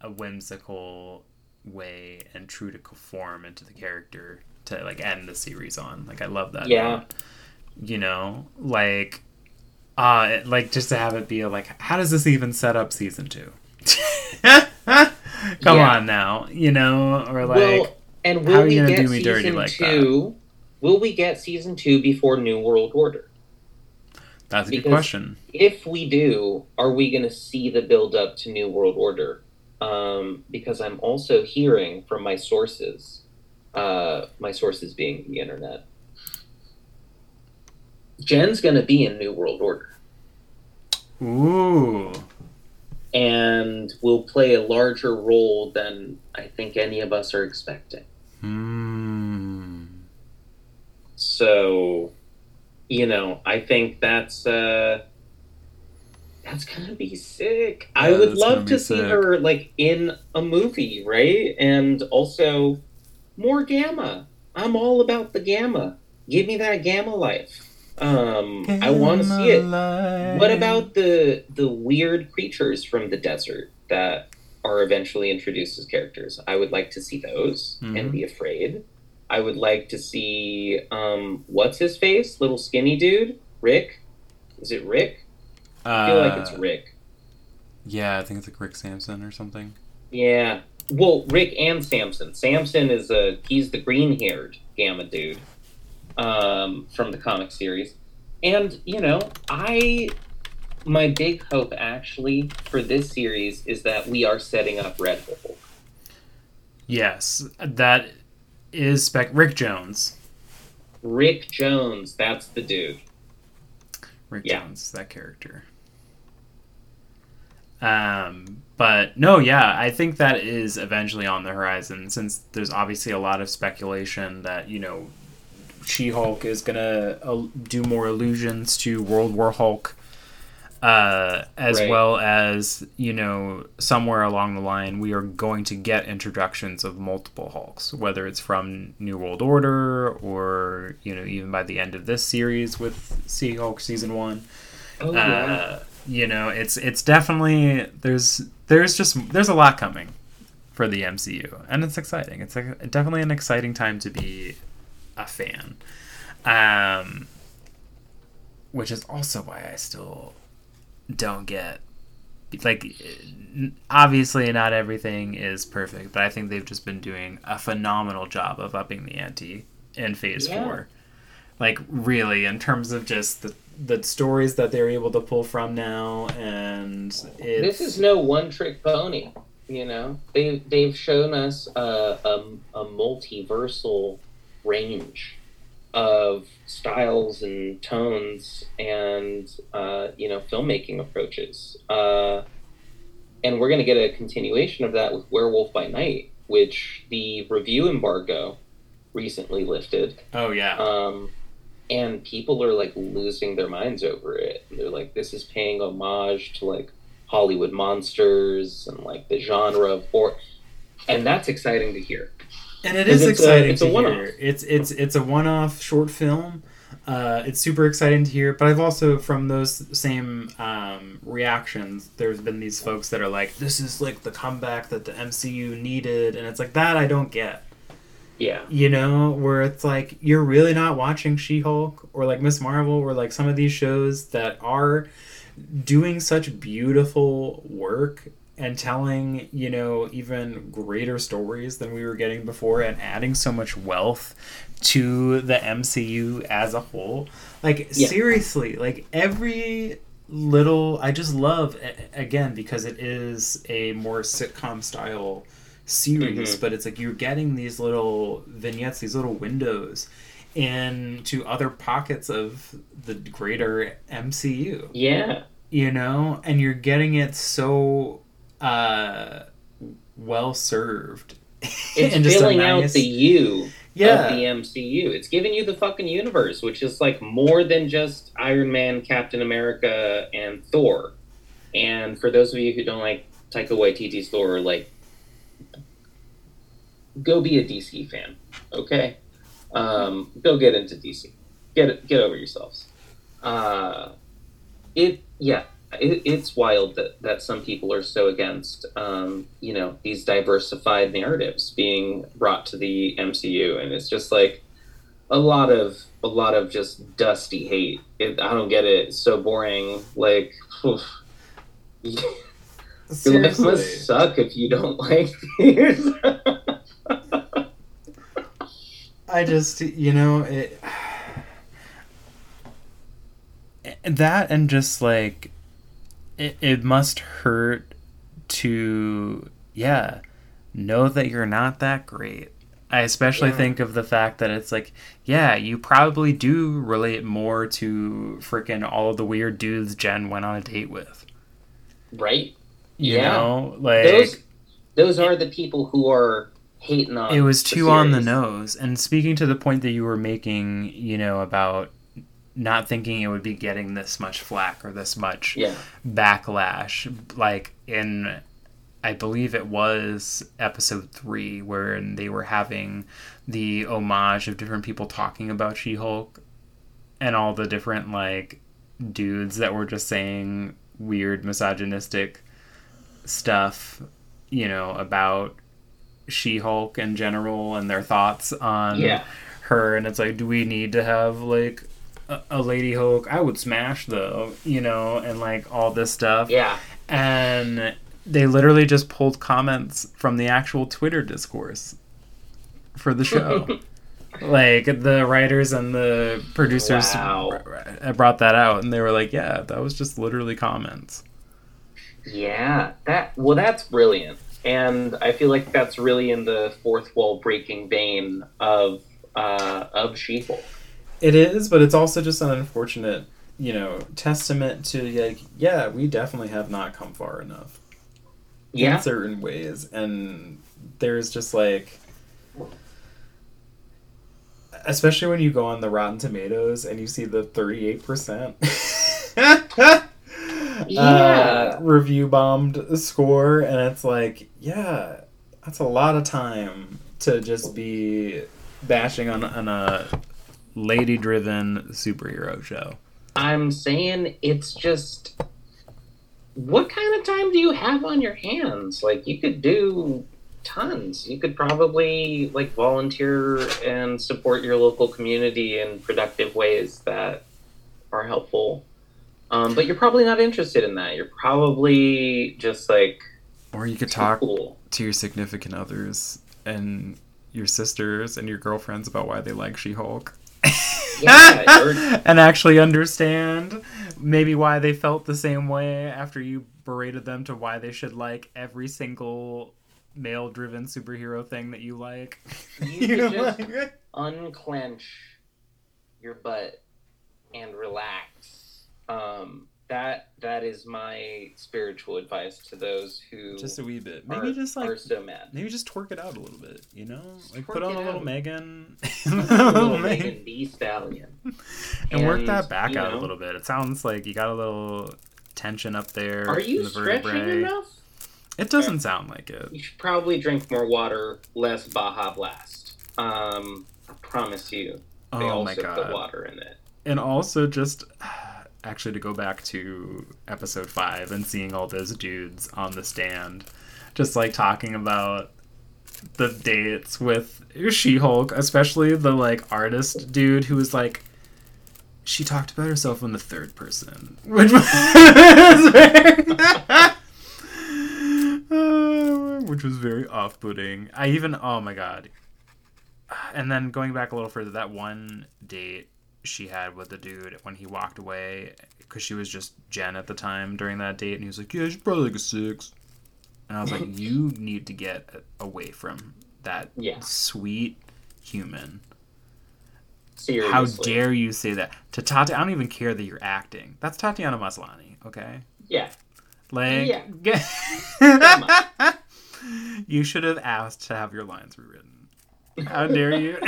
Speaker 1: a whimsical way and true to form into the character to like end the series on. Like I love that.
Speaker 2: Yeah.
Speaker 1: note. You know, like uh like just to have it be like how does this even set up season 2? [laughs] Come
Speaker 2: Yeah.
Speaker 1: on now, you know, or like
Speaker 2: well, and
Speaker 1: how
Speaker 2: will
Speaker 1: are
Speaker 2: we
Speaker 1: you gonna
Speaker 2: get
Speaker 1: do me
Speaker 2: season
Speaker 1: dirty like that?
Speaker 2: two? Will we get season two before New World Order?
Speaker 1: that's a good question.
Speaker 2: If we do, are we going to see the build up to New World Order? Um, because I'm also hearing from my sources, uh, my sources being the internet, Jen's going to be in New World Order
Speaker 1: Ooh.
Speaker 2: and will play a larger role than I think any of us are expecting.
Speaker 1: Hmm.
Speaker 2: So, you know, I think that's uh that's gonna be sick. I would love to see
Speaker 1: sick.
Speaker 2: her like in a movie, right? And also more gamma. I'm all about the gamma. Give me that gamma life. Um I want to see it. What about the the weird creatures from the desert that are eventually introduced as characters? I would like to see those
Speaker 1: Mhm.
Speaker 2: and be afraid. I would like to see um what's his face? Little skinny dude? Rick? Is it Rick? I feel like it's
Speaker 1: Uh,
Speaker 2: Rick.
Speaker 1: Yeah, I think it's like Rick Sampson or something.
Speaker 2: Yeah. Well, Rick and Samson. Samson is a he's the green haired gamma dude um, from the comic series. And, you know, I my big hope actually for this series is that we are setting up Red Hulk.
Speaker 1: Yes, that is spec. Rick Jones.
Speaker 2: Rick Jones, that's the dude.
Speaker 1: Rick
Speaker 2: Yeah.
Speaker 1: Jones, that character. Um, but no, yeah, I think that is eventually on the horizon since there's obviously a lot of speculation that, you know, She Hulk is going to uh, do more allusions to World War Hulk, uh, as
Speaker 2: Right.
Speaker 1: well as, you know, somewhere along the line, we are going to get introductions of multiple Hulks, whether it's from New World Order or, you know, even by the end of this series with She Hulk season one
Speaker 2: Oh
Speaker 1: uh, you know it's it's definitely there's there's just there's a lot coming for the MCU and it's exciting. It's a, definitely an exciting time to be a fan. Um which is also why I still don't get like obviously not everything is perfect but I think they've just been doing a phenomenal job of upping the ante in phase
Speaker 2: Yeah.
Speaker 1: 4 like really in terms of just the the stories that they're able to pull from now and it's
Speaker 2: This is no one trick pony. You know, they they've shown us a, a, a multiversal range of styles and tones and uh, you know filmmaking approaches. Uh, and we're going to get a continuation of that with Werewolf by Night, which the review embargo recently lifted.
Speaker 1: oh yeah
Speaker 2: Um, and people are like losing their minds over it. They're like, this is paying homage to like Hollywood monsters and like the genre of horror. And that's exciting to hear.
Speaker 1: and it is
Speaker 2: it's a-
Speaker 1: exciting
Speaker 2: it's a
Speaker 1: to
Speaker 2: one-off.
Speaker 1: hear it's it's it's a one-off short film uh, it's super exciting to hear but i've also from those same um, reactions there's been these folks that are like this is like the comeback that the mcu needed and it's like that i don't get
Speaker 2: Yeah.
Speaker 1: you know, where it's like you're really not watching She Hulk or like Miss Marvel or like some of these shows that are doing such beautiful work and telling, you know, even greater stories than we were getting before and adding so much wealth to the MCU as a whole. Like,
Speaker 2: Yeah.
Speaker 1: seriously, like every little, I just love, again, because it is a more sitcom style series,
Speaker 2: Mhm.
Speaker 1: but it's like you're getting these little vignettes, these little windows into other pockets of the greater MCU,
Speaker 2: Yeah.
Speaker 1: you know, and you're getting it so uh, well served. [laughs]
Speaker 2: It's
Speaker 1: in just a
Speaker 2: filling out
Speaker 1: nice-
Speaker 2: the U of the MCU. It's giving you the fucking universe, which is like more than just Iron Man, Captain America, and Thor. And for those of you who don't like Taika Waititi's Thor, like, go be a DC fan, okay? Um, go get into DC. Get it, get over yourselves. Uh, it yeah, it, it's wild that that some people are so against um, you know these diversified narratives being brought to the MCU, and it's just like a lot of a lot of just dusty hate. It, I don't get it. It's so boring. Like. oof. Your life must suck if you don't [laughs] like these. [laughs]
Speaker 1: I just, you know, it. That and just like, it, it must hurt to, yeah, know that you're not that great. I especially
Speaker 2: Yeah.
Speaker 1: think of the fact that it's like, yeah, you probably do relate more to freaking all of the weird dudes Jen went on a date with.
Speaker 2: right?
Speaker 1: You
Speaker 2: Yeah.
Speaker 1: know? Like,
Speaker 2: Those those are the people who are hating on.
Speaker 1: it was
Speaker 2: the
Speaker 1: too on the nose. And speaking to the point that you were making, you know, about not thinking it would be getting this much flack or this much
Speaker 2: Yeah.
Speaker 1: backlash, like in, I believe it was episode three, where they were having the homage of different people talking about She Hulk and all the different, like, dudes that were just saying weird misogynistic stuff, you know, about She Hulk in general and their thoughts on
Speaker 2: Yeah.
Speaker 1: her. And it's like, do we need to have like a, a Lady Hulk? I would smash though, you know, and like all this stuff.
Speaker 2: Yeah.
Speaker 1: And they literally just pulled comments from the actual Twitter discourse for the show. [laughs] like the writers and the producers
Speaker 2: Wow.
Speaker 1: brought that out and they were like, yeah, that was just literally comments.
Speaker 2: Yeah, that well, that's brilliant, and I feel like that's really in the fourth wall breaking vein of uh, of She-Hulk.
Speaker 1: It is, but it's also just an unfortunate, you know, testament to like, yeah, we definitely have not come far enough
Speaker 2: Yeah,
Speaker 1: in certain ways, and there's just like, especially when you go on the Rotten Tomatoes and you see the thirty-eight percent. [laughs]
Speaker 2: Yeah.
Speaker 1: Uh, review bombed score, and it's like, yeah, that's a lot of time to just be bashing on, on a lady driven superhero show.
Speaker 2: I'm saying it's just what kind of time do you have on your hands? Like you could do tons. You could probably like volunteer and support your local community in productive ways that are helpful. Um, but you're probably not interested in that. You're probably just like
Speaker 1: Or you could talk
Speaker 2: cool.
Speaker 1: to your significant others and your sisters and your girlfriends about why they like She Hulk.
Speaker 2: Yeah, [laughs]
Speaker 1: and actually understand maybe why they felt the same way after you berated them to why they should like every single male driven superhero thing that you like.
Speaker 2: You [laughs] could just unclench your butt and relax. Um, that that is my spiritual advice to those who
Speaker 1: just a wee bit.
Speaker 2: are,
Speaker 1: Maybe just like
Speaker 2: are so mad.
Speaker 1: maybe just twerk it out a little bit, you know? Like
Speaker 2: twerk
Speaker 1: put on a little
Speaker 2: out.
Speaker 1: Megan [laughs] [laughs]
Speaker 2: Little
Speaker 1: Megan
Speaker 2: Thee Stallion.
Speaker 1: and work that back out a little bit. It sounds like you got a little tension up there.
Speaker 2: Are you
Speaker 1: the
Speaker 2: stretching
Speaker 1: vertebrae.
Speaker 2: enough?
Speaker 1: It doesn't sound like it.
Speaker 2: You should probably drink more water, less Baja Blast. Um, I promise you. They
Speaker 1: Oh
Speaker 2: also
Speaker 1: my
Speaker 2: put
Speaker 1: god.
Speaker 2: water in it.
Speaker 1: and also just actually to go back to episode five and seeing all those dudes on the stand just like talking about the dates with she-hulk especially the like artist dude who was like she talked about herself in the third person. [laughs] Which was very [laughs] which was very off-putting. I even oh my god. And then going back a little further that one date she had with the dude when he walked away because she was just Jen at the time during that date, and he was like, "Yeah, she's probably like a six. And I was like, [laughs] "You need to get away from that
Speaker 2: Yeah.
Speaker 1: sweet human.
Speaker 2: Seriously.
Speaker 1: How dare you say that to Tati? I don't even care that you're acting. That's Tatiana Maslany, okay?
Speaker 2: Yeah.
Speaker 1: Like,
Speaker 2: Yeah. [laughs]
Speaker 1: get- [laughs] you should have asked to have your lines rewritten. How dare you?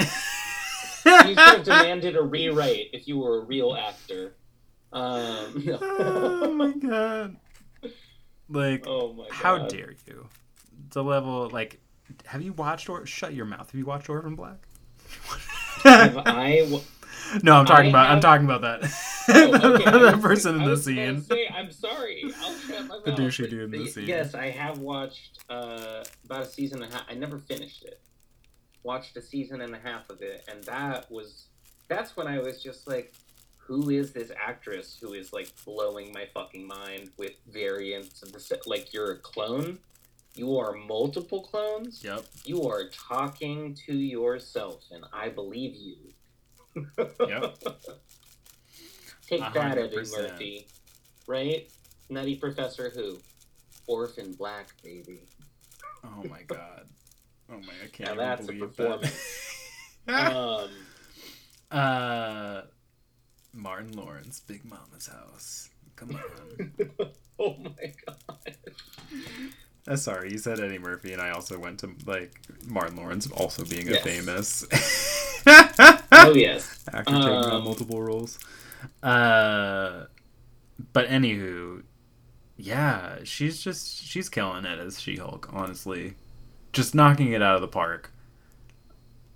Speaker 2: You should have demanded a rewrite if you were a real actor. Um, no. [laughs] [laughs]
Speaker 1: oh my god. Like,
Speaker 2: oh my god.
Speaker 1: how dare you? The level, like, have you watched or shut your mouth? Have you watched Orphan Black?
Speaker 2: Have [laughs] I? w-
Speaker 1: no, I'm talking
Speaker 2: I
Speaker 1: about. I'm talking about that.
Speaker 2: Oh, okay,
Speaker 1: the person in the scene.
Speaker 2: Say, I'm sorry. I'll shut my
Speaker 1: The
Speaker 2: mouth.
Speaker 1: douchey
Speaker 2: But
Speaker 1: dude in the
Speaker 2: the-
Speaker 1: scene.
Speaker 2: Yes, I have watched uh, about a season and a half. I never finished it. Watched a season and a half of it, and that was that's when I was just like, who is this actress who is like blowing my fucking mind with variants of the like you're a clone. You are multiple clones.
Speaker 1: Yep.
Speaker 2: You are talking to yourself, and I believe you. [laughs]
Speaker 1: Yep.
Speaker 2: Take
Speaker 1: A
Speaker 2: that,
Speaker 1: hundred
Speaker 2: Eddie. Murphy. Right? Nutty Professor Who? Orphan Black, baby.
Speaker 1: Oh my god. Oh my! I can't
Speaker 2: Now that's a performance.
Speaker 1: that. [laughs]
Speaker 2: um,
Speaker 1: uh, Martin Lawrence, Big Momma's house. Come on. [laughs]
Speaker 2: oh my god.
Speaker 1: Uh, sorry, you said Eddie Murphy, and I also went to like Martin Lawrence also being a famous [laughs]
Speaker 2: Oh yes.
Speaker 1: actor taking on
Speaker 2: Um,
Speaker 1: multiple roles. Uh, but anywho, yeah, she's just she's killing it as She Hulk. Honestly, just knocking it out of the park.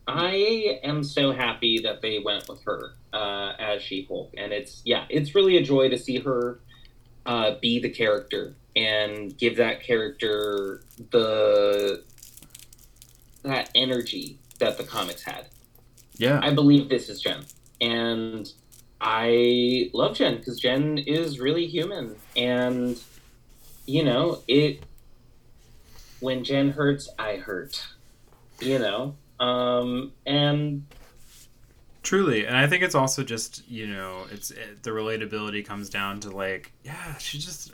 Speaker 2: I am so happy that they went with her uh, as She Hulk, and it's yeah, it's really a joy to see her uh, be the character and give that character the that energy that the comics had.
Speaker 1: Yeah,
Speaker 2: I believe this is Jen, and I love Jen because Jen is really human, and you know it. When Jen hurts, I hurt. You know, um, and
Speaker 1: Truly, and I think it's also just you know it's it, the relatability comes down to like yeah she's just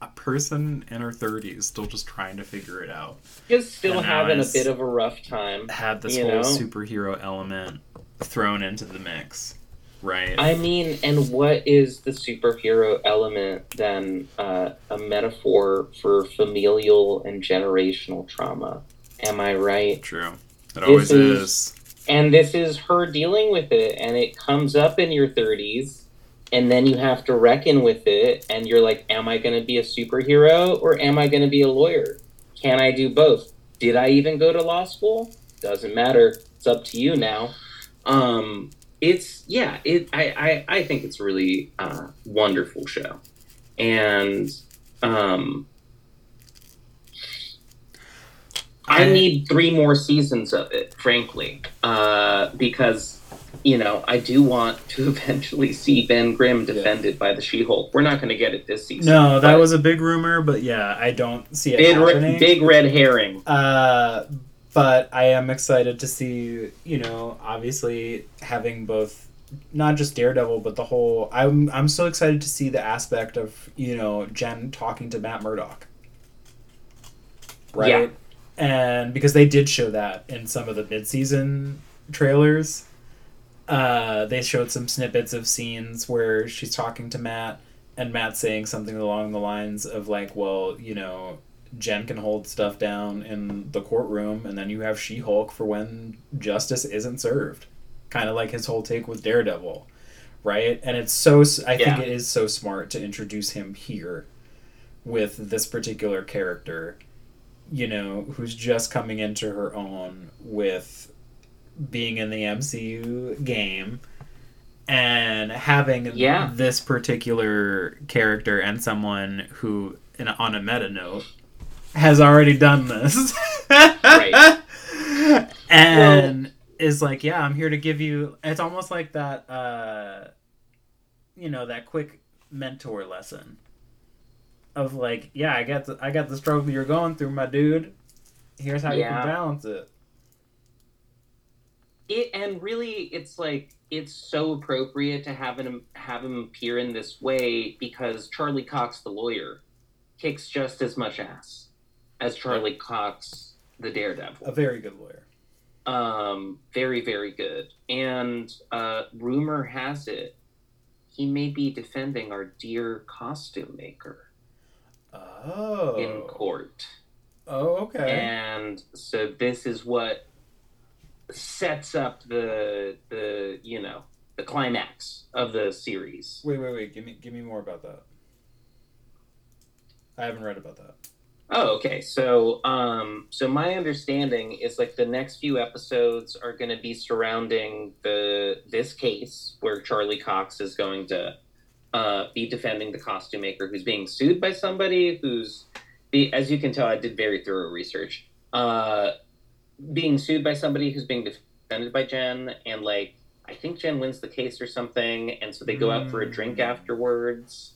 Speaker 1: a person in her thirties still just trying to figure it out.
Speaker 2: just still
Speaker 1: And
Speaker 2: having a bit of a rough time.
Speaker 1: Had this whole
Speaker 2: know?
Speaker 1: superhero element thrown into the mix, right?
Speaker 2: I mean, and what is the superhero element than uh, a metaphor for familial and generational trauma? Am I right?
Speaker 1: True, it always
Speaker 2: is-
Speaker 1: is.
Speaker 2: And this is her dealing with it, and it comes up in your 30s, and then you have to reckon with it, and you're like, am I going to be a superhero or am I going to be a lawyer? Can I do both? Did I even go to law school? Doesn't matter. It's up to you now. Um, it's yeah. It I I, I think it's a really uh, wonderful show, and um, I need three more seasons of it, frankly, uh, because you know I do want to [laughs] eventually see Ben Grimm defended by the She-Hulk. We're not going to get it this season.
Speaker 1: No, that was a big rumor, but yeah, I don't see it
Speaker 2: big, re- big red herring.
Speaker 1: Uh, but I am excited to see, you know, obviously having both not just Daredevil, but the whole. I'm I'm so excited to see the aspect of you know Jen talking to Matt Murdock, right?
Speaker 2: Yeah.
Speaker 1: And because they did show that in some of the mid-season trailers, uh, they showed some snippets of scenes where she's talking to Matt, and Matt saying something along the lines of like, "Well, you know, Jen can hold stuff down in the courtroom, and then you have She Hulk for when justice isn't served." Kind of like his whole take with Daredevil, right? And it's so I think
Speaker 2: Yeah.
Speaker 1: it is so smart to introduce him here with this particular character, you know, who's just coming into her own with being in the MCU game and having
Speaker 2: Yeah.
Speaker 1: this particular character and someone who, in on a meta note, has already done this.
Speaker 2: Right. [laughs]
Speaker 1: And is like, yeah, I'm here to give you. It's almost like that, uh, you know, that quick mentor lesson of like, yeah, I got the, I got the struggle you're going through, my dude. Here's how you can balance it.
Speaker 2: it and really it's like it's so appropriate to have him have him appear in this way because Charlie Cox the lawyer kicks just as much ass as Charlie Cox the Daredevil.
Speaker 1: A very good lawyer.
Speaker 2: Um very very good. And uh rumor has it he may be defending our dear costume maker
Speaker 1: Oh.
Speaker 2: in court.
Speaker 1: Oh, okay.
Speaker 2: and so this is what sets up the the you know the climax of the series
Speaker 1: Wait, wait, wait. Give me, give me more about that. I haven't read about that.
Speaker 2: Oh okay. So um so my understanding is like the next few episodes are going to be surrounding the this case where charlie cox is going to uh, be defending the costume maker who's being sued by somebody who's as you can tell i did very thorough research. Uh being sued by somebody who's being defended by jen and like i think jen wins the case or something and so they go out for a drink
Speaker 1: Mm.
Speaker 2: afterwards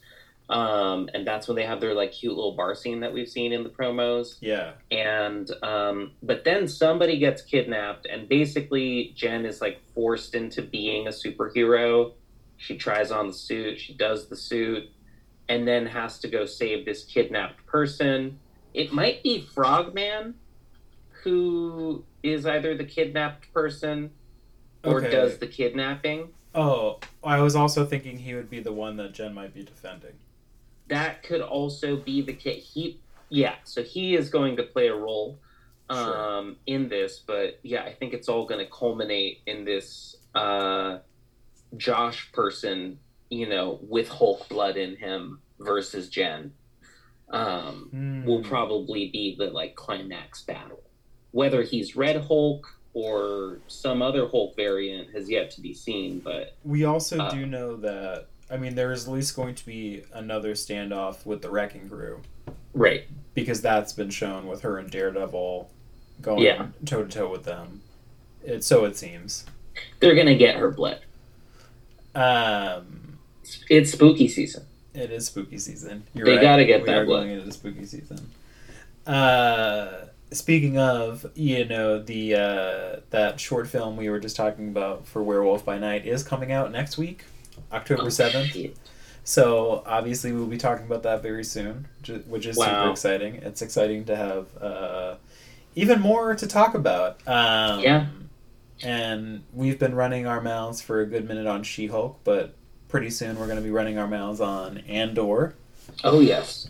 Speaker 2: um and that's when they have their like cute little bar scene that we've seen in the promos
Speaker 1: Yeah.
Speaker 2: and um, but then somebody gets kidnapped and basically jen is like forced into being a superhero she tries on the suit she does the suit and then has to go save this kidnapped person it might be frogman who is either the kidnapped person or
Speaker 1: Okay.
Speaker 2: does the kidnapping
Speaker 1: Oh, I was also thinking he would be the one that Jen might be defending.
Speaker 2: That could also be the case he yeah, so he is going to play a role
Speaker 3: Sure.
Speaker 2: um, in this, but yeah, I think it's all going to culminate in this uh, Josh person, you know, with Hulk blood in him versus Jen. Um,
Speaker 1: Hmm.
Speaker 2: will probably be the like climax battle. Whether he's Red Hulk or some other Hulk variant has yet to be seen, but
Speaker 1: We also
Speaker 2: Uh,
Speaker 1: do know that. I mean, there is at least going to be another standoff with the Wrecking Crew
Speaker 2: right,
Speaker 1: because that's been shown with her and Daredevil going toe to toe with them. It, so it seems.
Speaker 2: they're gonna get her blood.
Speaker 1: Um,
Speaker 2: It's, it's spooky season.
Speaker 1: it is spooky season. You're
Speaker 2: They
Speaker 1: right.
Speaker 2: gotta get
Speaker 1: we
Speaker 2: that
Speaker 1: are
Speaker 2: blood.
Speaker 1: going into spooky season. Uh, speaking of, you know, the uh, that short film we were just talking about for Werewolf by Night is coming out next week, October
Speaker 2: Oh,
Speaker 1: seventh.
Speaker 2: shit.
Speaker 1: So obviously we'll be talking about that very soon, which is super exciting. It's exciting to have uh, even more to talk about. Um,
Speaker 2: Yeah.
Speaker 1: And we've been running our mouths for a good minute on She-Hulk, but pretty soon we're going to be running our mouths on Andor,
Speaker 2: Oh yes,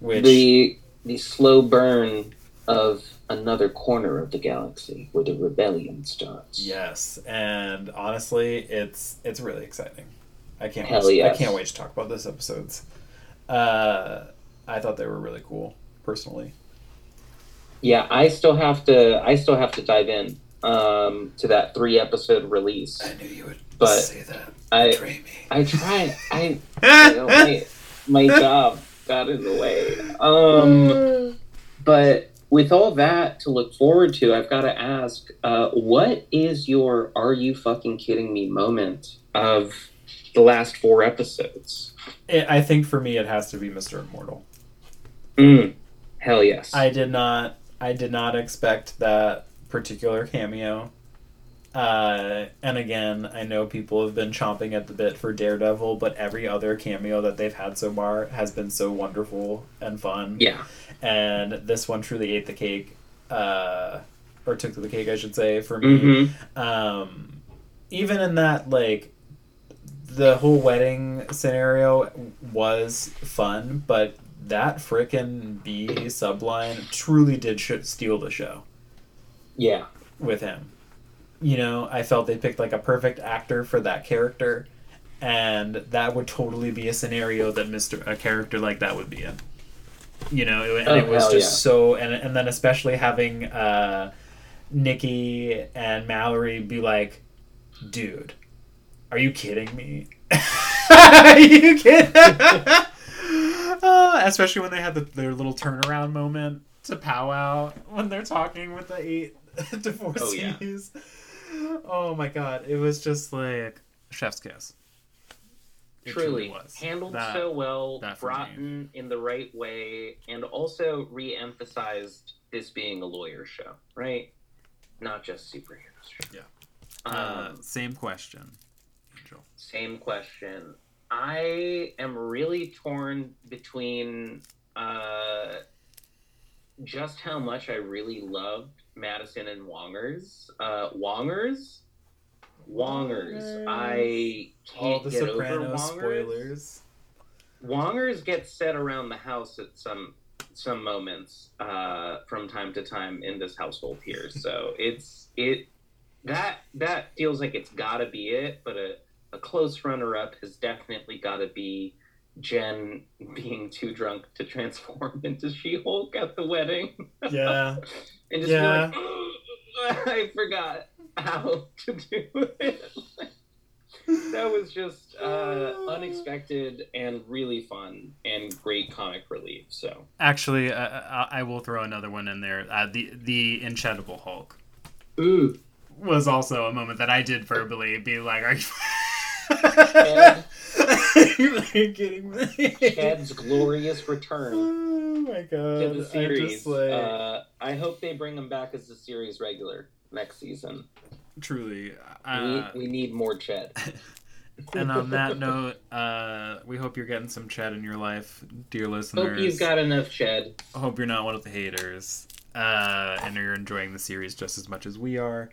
Speaker 1: which
Speaker 2: the the slow burn of another corner of the galaxy where the rebellion starts.
Speaker 1: yes, and honestly, it's it's really exciting. I can't
Speaker 2: Hell
Speaker 1: wait,
Speaker 2: yes.
Speaker 1: I can't wait to talk about this episodes. Uh, I thought they were really cool, personally.
Speaker 2: Yeah, I still have to. I still have to dive in um, to that three episode release.
Speaker 1: I knew you would
Speaker 2: But
Speaker 1: say that.
Speaker 2: I
Speaker 1: Betray me.
Speaker 2: I tried. [laughs] I know, my, my job got in the way. Um, but with all that to look forward to, I've got to ask, uh, what is your "Are you fucking kidding me?" moment of the last four episodes?
Speaker 1: I think for me, it has to be Mr. Immortal.
Speaker 2: Mm, hell yes.
Speaker 1: I did not. I did not expect that particular cameo. Uh, and again, I know people have been chomping at the bit for Daredevil, but every other cameo that they've had so far has been so wonderful and fun.
Speaker 2: yeah.
Speaker 1: And this one truly ate the cake, uh, or took the cake, I should say, for me.
Speaker 2: hmm
Speaker 1: um, even in that like the whole wedding scenario was fun but that frickin' b subline truly did sh- steal the show
Speaker 2: Yeah.
Speaker 1: with him you know i felt they picked like a perfect actor for that character and that would totally be a scenario that mr a character like that would be in. You know it, and
Speaker 2: Oh,
Speaker 1: it was just
Speaker 2: yeah.
Speaker 1: so and, and then especially having uh nikki and mallory be like dude are you kidding me? [laughs] Are you kidding? [laughs] Uh, especially when they had the, their little turnaround moment to powwow when they're talking with the eight [laughs] divorcees. Oh, my god it was just like chef's kiss It
Speaker 2: truly
Speaker 1: was.
Speaker 2: handled
Speaker 1: That-
Speaker 2: so well, brought in in the right way, and also re-emphasized this being a lawyer show, right? Not just superheroes show.
Speaker 1: Yeah.
Speaker 2: Um,
Speaker 1: uh, same question Angel.
Speaker 2: same question. I am really torn between uh, just how much I really loved Madisynn and Wongers. Uh, Wongers. Wongers. I
Speaker 1: all
Speaker 2: can't
Speaker 1: the
Speaker 2: get over
Speaker 1: sopranos
Speaker 2: Wongers.
Speaker 1: spoilers
Speaker 2: Wongers get set around the house at some some moments uh, from time to time in this household here. [laughs] So it's it that that feels like it's got to be it. But a a close runner up has definitely got to be Jen being too drunk to transform [laughs] into She Hulk at the wedding
Speaker 1: yeah [laughs]
Speaker 2: and just
Speaker 1: Yeah.
Speaker 2: be like, [gasps] I forgot how to do it. [laughs] that was just uh, unexpected and really fun and great comic relief. So
Speaker 1: actually uh, I, I will throw another one in there uh, the the enchantable hulk
Speaker 2: ooh,
Speaker 1: was also a moment that I did verbally be like, "Are you, [laughs] [laughs]
Speaker 2: Chad. [laughs]
Speaker 1: Are you kidding me?"
Speaker 2: Chad's glorious return
Speaker 1: Oh my god!
Speaker 2: to the
Speaker 1: I
Speaker 2: series.
Speaker 1: just like
Speaker 2: uh, I hope they bring him back as a series regular next season.
Speaker 1: truly. Uh,
Speaker 2: we, we need more Chad. [laughs]
Speaker 1: and on that note, uh, we hope you're getting some Chad in your life, dear listeners.
Speaker 2: hope you've got enough Chad.
Speaker 1: I hope you're not one of the haters, uh, and you're enjoying the series just as much as we are.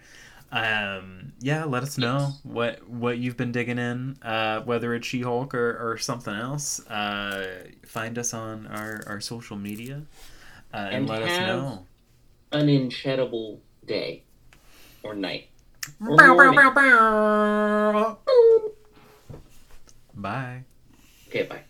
Speaker 1: Um, yeah, let us know what what you've been digging in, uh, whether it's She Hulk or, or something else. Uh, find us on our, our social media uh, and,
Speaker 2: And
Speaker 1: let us know.
Speaker 2: An insheddable day or night. Or
Speaker 1: Bow, bow, bow, bow. Bye.
Speaker 2: Okay, bye.